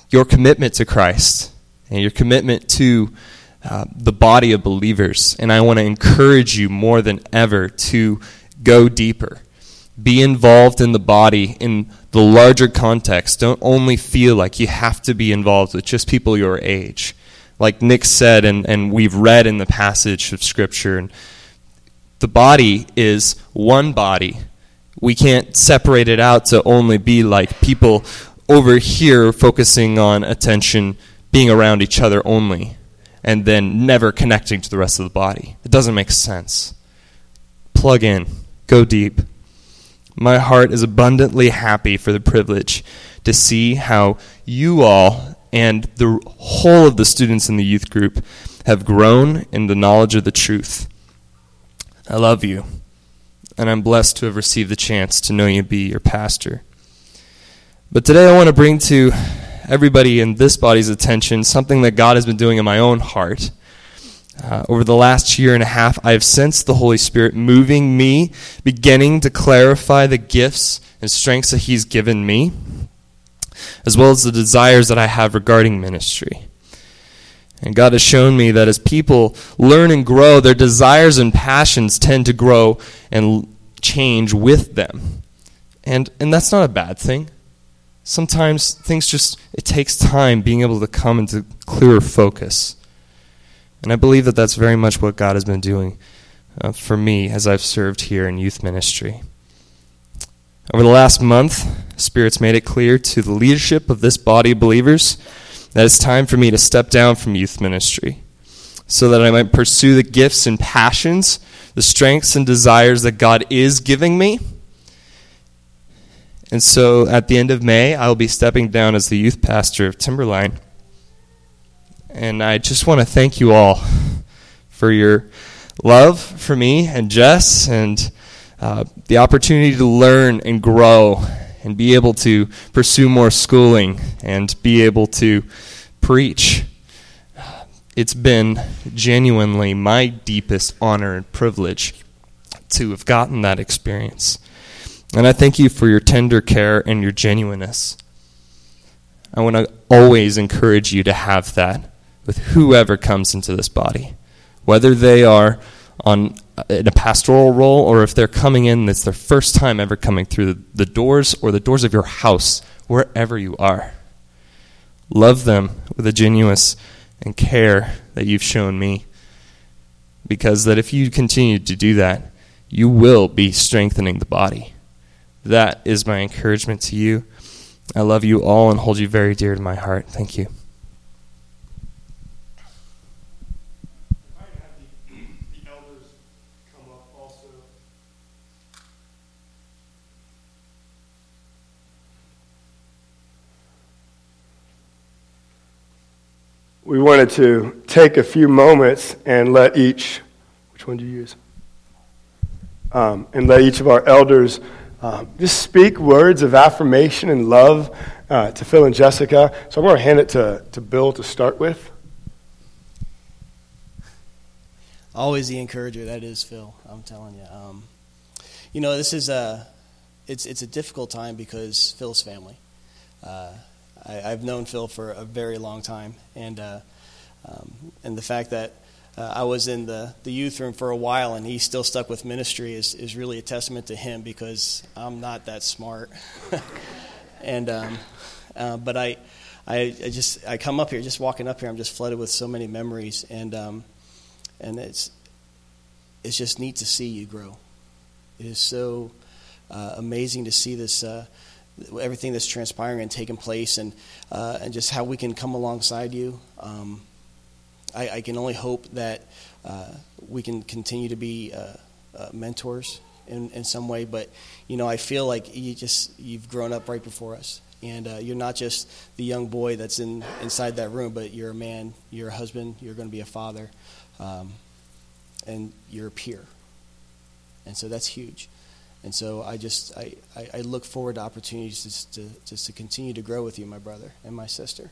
S2: your commitment to Christ and your commitment to uh, the body of believers. And I want to encourage you more than ever to go deeper. Be involved in the body in the larger context. Don't only feel like you have to be involved with just people your age. Like Nick said, and, and we've read in the passage of Scripture, and the body is one body. We can't separate it out to only be like people over here focusing on attention, being around each other only and then never connecting to the rest of the body. It doesn't make sense. Plug in, go deep. My heart is abundantly happy for the privilege to see how you all and the whole of the students in the youth group have grown in the knowledge of the truth. I love you, and I'm blessed to have received the chance to know you be your pastor. But today I want to bring to everybody in this body's attention something that God has been doing in my own heart. Uh, over the last year and a half, I have sensed the Holy Spirit moving me, beginning to clarify the gifts and strengths that He's given me, as well as the desires that I have regarding ministry. And God has shown me that as people learn and grow, their desires and passions tend to grow and change with them. And, and that's not a bad thing sometimes things just, it takes time being able to come into clearer focus. And I believe that that's very much what God has been doing uh, for me as I've served here in youth ministry. Over the last month, Spirit's made it clear to the leadership of this body of believers that it's time for me to step down from youth ministry so that I might pursue the gifts and passions, the strengths and desires that God is giving me and so at the end of May, I will be stepping down as the youth pastor of Timberline. And I just want to thank you all for your love for me and Jess and uh, the opportunity to learn and grow and be able to pursue more schooling and be able to preach. It's been genuinely my deepest honor and privilege to have gotten that experience. And I thank you for your tender care and your genuineness. I want to always encourage you to have that with whoever comes into this body, whether they are on uh, in a pastoral role or if they're coming in it's their first time ever coming through the doors or the doors of your house wherever you are Love them with a genuine and care that you've shown me. Because that if you continue to do that, you will be strengthening the body. That is my encouragement to you. I love you all and hold you very dear to my heart. Thank you.
S1: We wanted to take a few moments and let each, which one do you use? Um, and let each of our elders um, just speak words of affirmation and love uh, to Phil and Jessica. So I'm going to hand it to, to Bill to start with.
S3: Always the encourager, that is Phil. I'm telling you. Um, you know, this is a it's it's a difficult time because Phil's family. Uh, I, have known Phil for a very long time, and uh, um, and the fact that uh, I was in the, the youth room for a while and he still stuck with ministry is, is really a testament to him because I'm not that smart. <laughs> and um, uh, but I, I, just I come up here, just walking up here, I'm just flooded with so many memories, and um, and it's it's just neat to see you grow. It is so uh, amazing to see this uh, everything that's transpiring and taking place, and uh, and just how we can come alongside you. Um, I, I, can only hope that uh, we can continue to be uh, uh, mentors in, in some way. But you know, I feel like you just you've grown up right before us, and uh, you're not just the young boy that's in inside that room, but you're a man, you're a husband, you're going to be a father, um, and you're a peer, and so that's huge. And so I just I, I, look forward to opportunities just to just to continue to grow with you, my brother and my sister.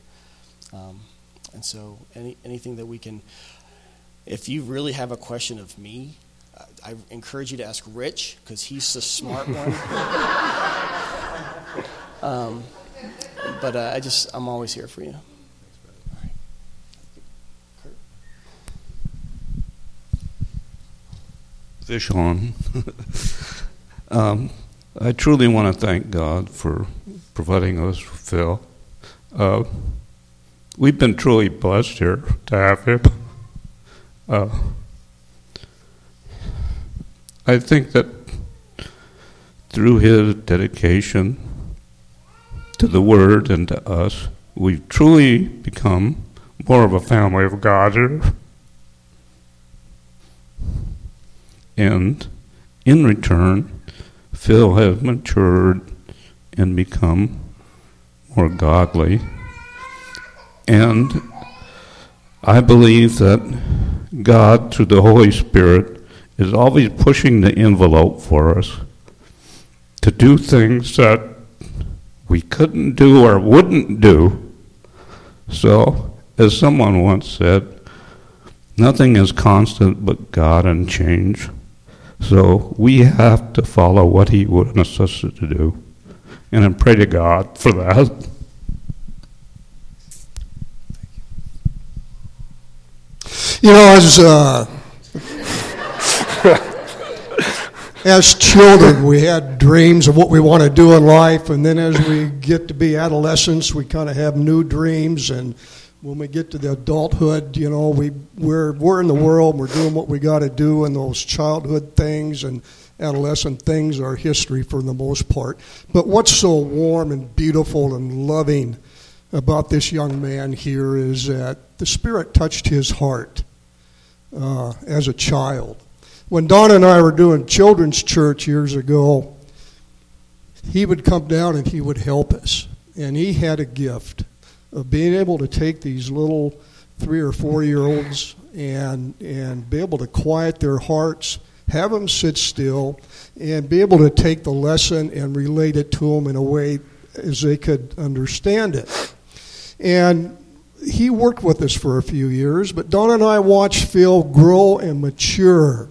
S3: Um, and so any anything that we can if you really have a question of me, I encourage you to ask Rich because he's the smart one. <laughs> um, but uh, I just I'm always here for you.
S4: Fish on. <laughs> Um, I truly want to thank God for providing us Phil. Uh, we've been truly blessed here to have him. Uh, I think that through his dedication to the Word and to us, we've truly become more of a family of God here. And in return, Phil has matured and become more godly. And I believe that God, through the Holy Spirit, is always pushing the envelope for us to do things that we couldn't do or wouldn't do. So, as someone once said, nothing is constant but God and change. So we have to follow what He wants us to do. And I pray to God for that.
S5: You know, as uh, <laughs> as children, we had dreams of what we want to do in life, and then as we get to be adolescents, we kind of have new dreams and when we get to the adulthood, you know, we we're we're in the world, we're doing what we got to do, and those childhood things and adolescent things are history for the most part. But what's so warm and beautiful and loving about this young man here is that the Spirit touched his heart uh, as a child. When Don and I were doing children's church years ago, he would come down and he would help us, and he had a gift of being able to take these little three or four year olds and and be able to quiet their hearts, have them sit still, and be able to take the lesson and relate it to them in a way as they could understand it. And he worked with us for a few years, but Don and I watched Phil grow and mature.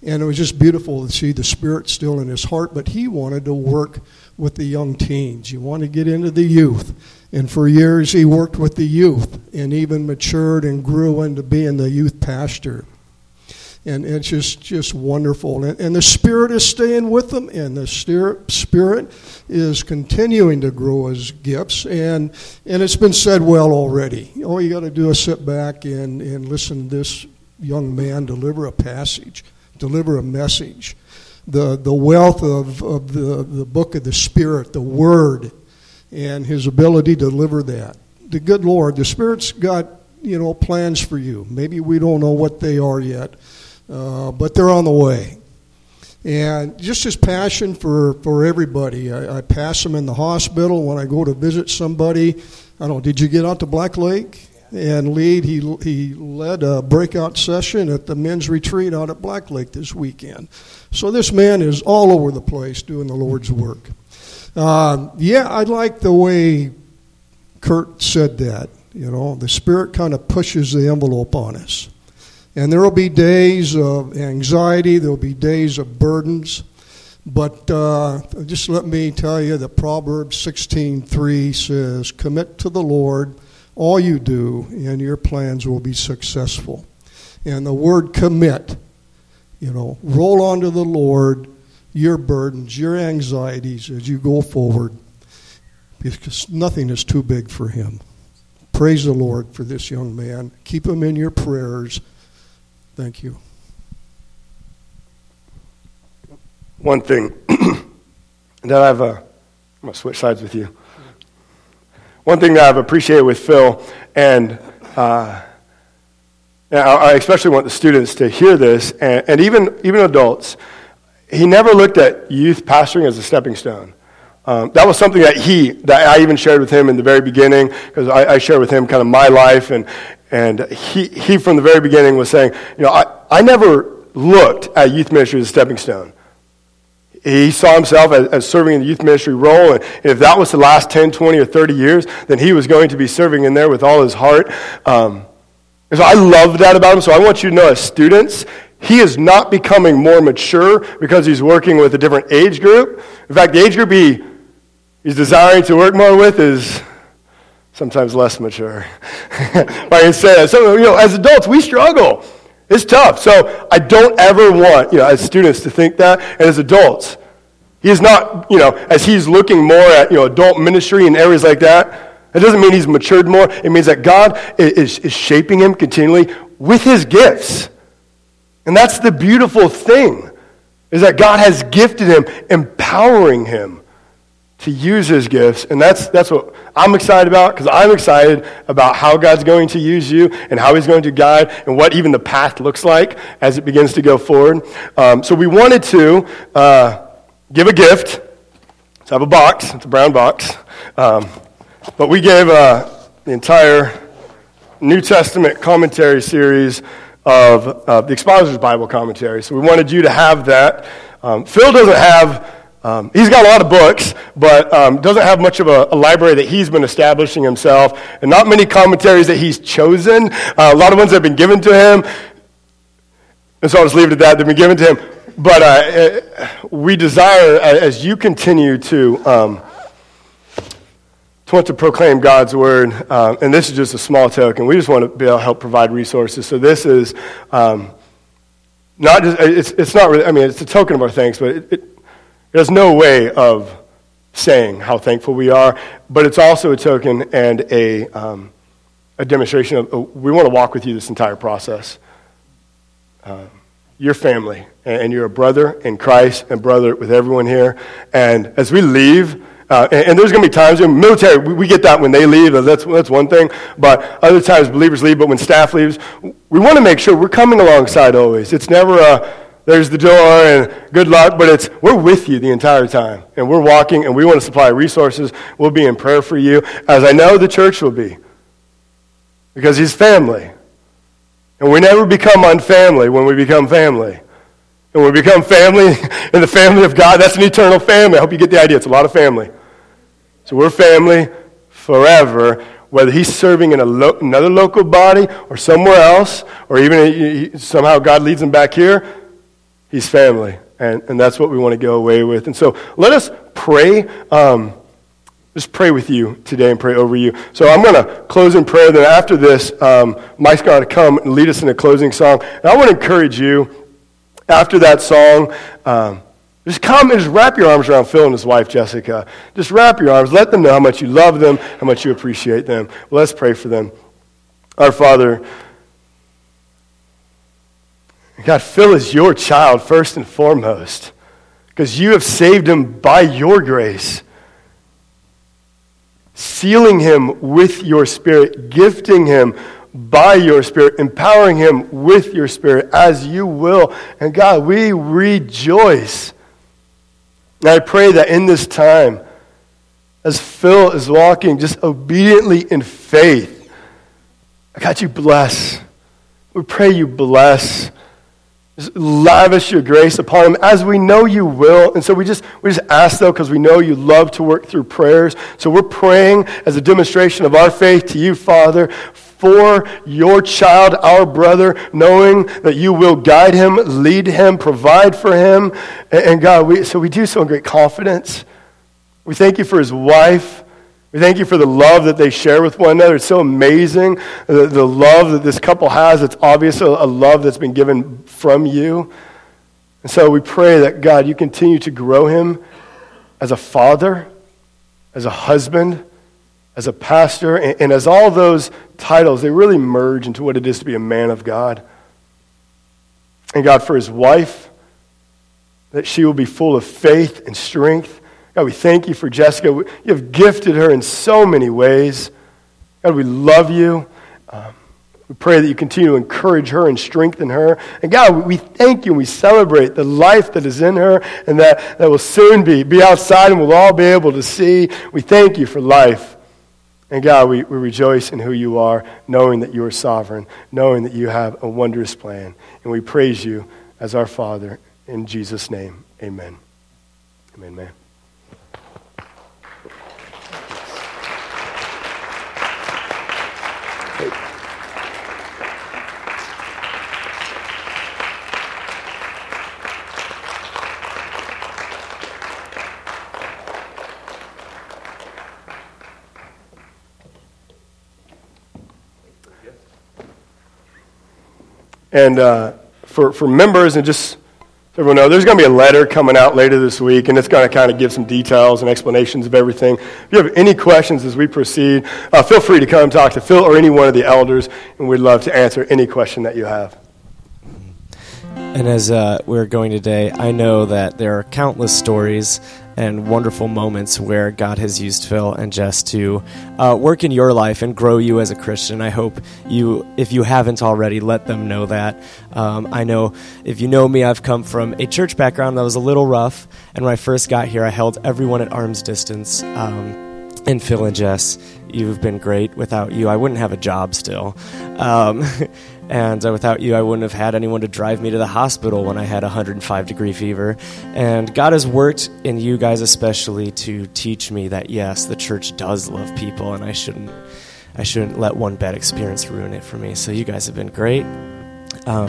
S5: And it was just beautiful to see the spirit still in his heart, but he wanted to work with the young teens. He wanted to get into the youth. And for years, he worked with the youth and even matured and grew into being the youth pastor. and it's just just wonderful. And, and the Spirit is staying with them, and the Spirit is continuing to grow His gifts. And and it's been said well already. All you got to do is sit back and and listen to this young man deliver a passage, deliver a message. The the wealth of, of the, the book of the Spirit, the Word, and his ability to deliver that. The good Lord, the Spirit's got you know plans for you. Maybe we don't know what they are yet uh, but they're on the way. And just his passion for, for everybody. I, I pass him in the hospital when I go to visit somebody. I don't know, did you get out to Black Lake? and lead. He, he led a breakout session at the men's retreat out at Black Lake this weekend. So this man is all over the place doing the Lord's work. Uh, yeah, I like the way Kurt said that. You know, the Spirit kind of pushes the envelope on us. And there will be days of anxiety, there will be days of burdens. But uh, just let me tell you that Proverbs 16:3 says, "Commit to the Lord all you do, and your plans will be successful." And the word commit, you know, roll onto the Lord your burdens, your anxieties as you go forward, because nothing is too big for him. Praise the Lord for this young man. Keep him in your prayers. Thank you.
S1: One thing <clears throat> that I've, uh, I'm going to switch sides with you. One thing that I've appreciated with Phil, and uh, I especially want the students to hear this, and, and even, even adults, he never looked at youth pastoring as a stepping stone. Um, that was something that he, that I even shared with him in the very beginning, because I, I shared with him kind of my life, and, and he, he, from the very beginning, was saying, you know, I, I never looked at youth ministry as a stepping stone. He saw himself as, as, serving in the youth ministry role, and if that was the last 10, 20, or 30 years, then he was going to be serving in there with all his heart. Um, and so I love that about him. So I want you to know, as students, he is not becoming more mature because he's working with a different age group. In fact, the age group he, he's desiring to work more with is sometimes less mature. I can say that. So, you know, as adults, we struggle. It's tough. So I don't ever want, you know, as students to think that, and as adults. He is not, you know, as he's looking more at, you know, adult ministry and areas like that, it doesn't mean he's matured more. It means that God is, is shaping him continually with his gifts. And that's the beautiful thing, is that God has gifted him, empowering him to use his gifts. And that's, that's what I'm excited about because I'm excited about how God's going to use you and how he's going to guide and what even the path looks like as it begins to go forward. Um, so we wanted to uh, give a gift. Let's have a box. It's a brown box. Um, but we gave uh, the entire New Testament commentary series of uh, the Expositor's Bible commentary. So we wanted you to have that. Um, Phil doesn't have um, he's got a lot of books, but um, doesn't have much of a, a, library that he's been establishing himself, and not many commentaries that he's chosen. Uh, a lot of ones have been given to him, and so I'll just leave it at that. They've been given to him. But uh, uh we desire, as you continue to, um, to want to proclaim God's word, uh, and this is just a small token. We just want to be able to help provide resources. So this is um, not just, it's, it's not really, I mean, it's a token of our thanks, but it, it there's no way of saying how thankful we are, but it's also a token and a, um, a demonstration of uh, we want to walk with you this entire process. Uh, your family, and you're a brother in Christ and brother with everyone here. And as we leave, uh, and, and, there's going to be times in military, we, we, get that when they leave, that's, that's one thing. But other times believers leave, but when staff leaves, we want to make sure we're coming alongside always. It's never a, there's the door and good luck, but it's we're with you the entire time. And we're walking and we want to supply resources. We'll be in prayer for you, as I know the church will be. Because he's family. And we never become unfamily when we become family. And we become family <laughs> in the family of God, that's an eternal family. I hope you get the idea. It's a lot of family. So we're family forever whether he's serving in lo- another local body or somewhere else, or even somehow God leads him back here, He's family. And, and that's what we want to go away with. And so let us pray um, just pray with you today and pray over you. So I'm going to close in prayer. Then after this, um, Mike's going to come and lead us in a closing song. And I want to encourage you, after that song, um, just come and just wrap your arms around Phil and his wife, Jessica. Just wrap your arms. Let them know how much you love them, how much you appreciate them. Let's pray for them. Our Father, God, Phil is your child first and foremost because you have saved him by your grace, sealing him with your spirit, gifting him by your spirit, empowering him with your spirit as you will. And God, we rejoice. And I pray that in this time, as Phil is walking just obediently in faith, I got you bless. We pray you bless Just lavish your grace upon him as we know you will. And so we just, we just ask, though, because we know you love to work through prayers. So we're praying as a demonstration of our faith to you, Father, for your child, our brother, knowing that you will guide him, lead him, provide for him. And, God, we, so we do so in great confidence. We thank you for his wife. We thank you for the love that they share with one another. It's so amazing, uh, the, the love that this couple has. It's obvious a, a love that's been given from you. And so we pray that, God, you continue to grow him as a father, as a husband, as a pastor, and, and as all those titles, they really merge into what it is to be a man of God. And God, for his wife, that she will be full of faith and strength God, we thank you for Jessica. You have gifted her in so many ways. God, we love you. Um, we pray that you continue to encourage her and strengthen her. And God, we thank you and we celebrate the life that is in her and that, that will soon be, be outside and we'll all be able to see. We thank you for life. And God, we, we rejoice in who you are, knowing that you are sovereign, knowing that you have a wondrous plan. And we praise you as our Father. In Jesus' name, amen. Amen, man. And uh, for, for members, and just so everyone know, there's going to be a letter coming out later this week, and it's going to kind of give some details and explanations of everything. If you have any questions as we proceed, uh, feel free to come talk to Phil or any one of the elders, and we'd love to answer any question that you have.
S6: And as uh, we're going today, I know that there are countless stories and wonderful moments where God has used Phil and Jess to uh, work in your life and grow you as a Christian. I hope you, if you haven't already, let them know that. Um, I know if you know me, I've come from a church background that was a little rough, and when I first got here, I held everyone at arm's distance. Um, and Phil and Jess, you've been great. Without you, I wouldn't have a job still. Um, <laughs> And uh, without you, I wouldn't have had anyone to drive me to the hospital when I had 105 degree fever. And God has worked in you guys, especially, to teach me that yes, the church does love people, and I shouldn't, I shouldn't let one bad experience ruin it for me. So you guys have been great. Um,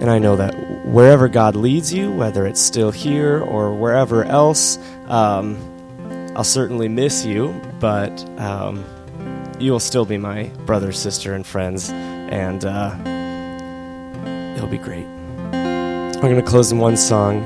S6: and I know that wherever God leads you, whether it's still here or wherever else, um, I'll certainly miss you, but um, you will still be my brother, sister, and friends and uh, it'll be great. We're going to close in one song.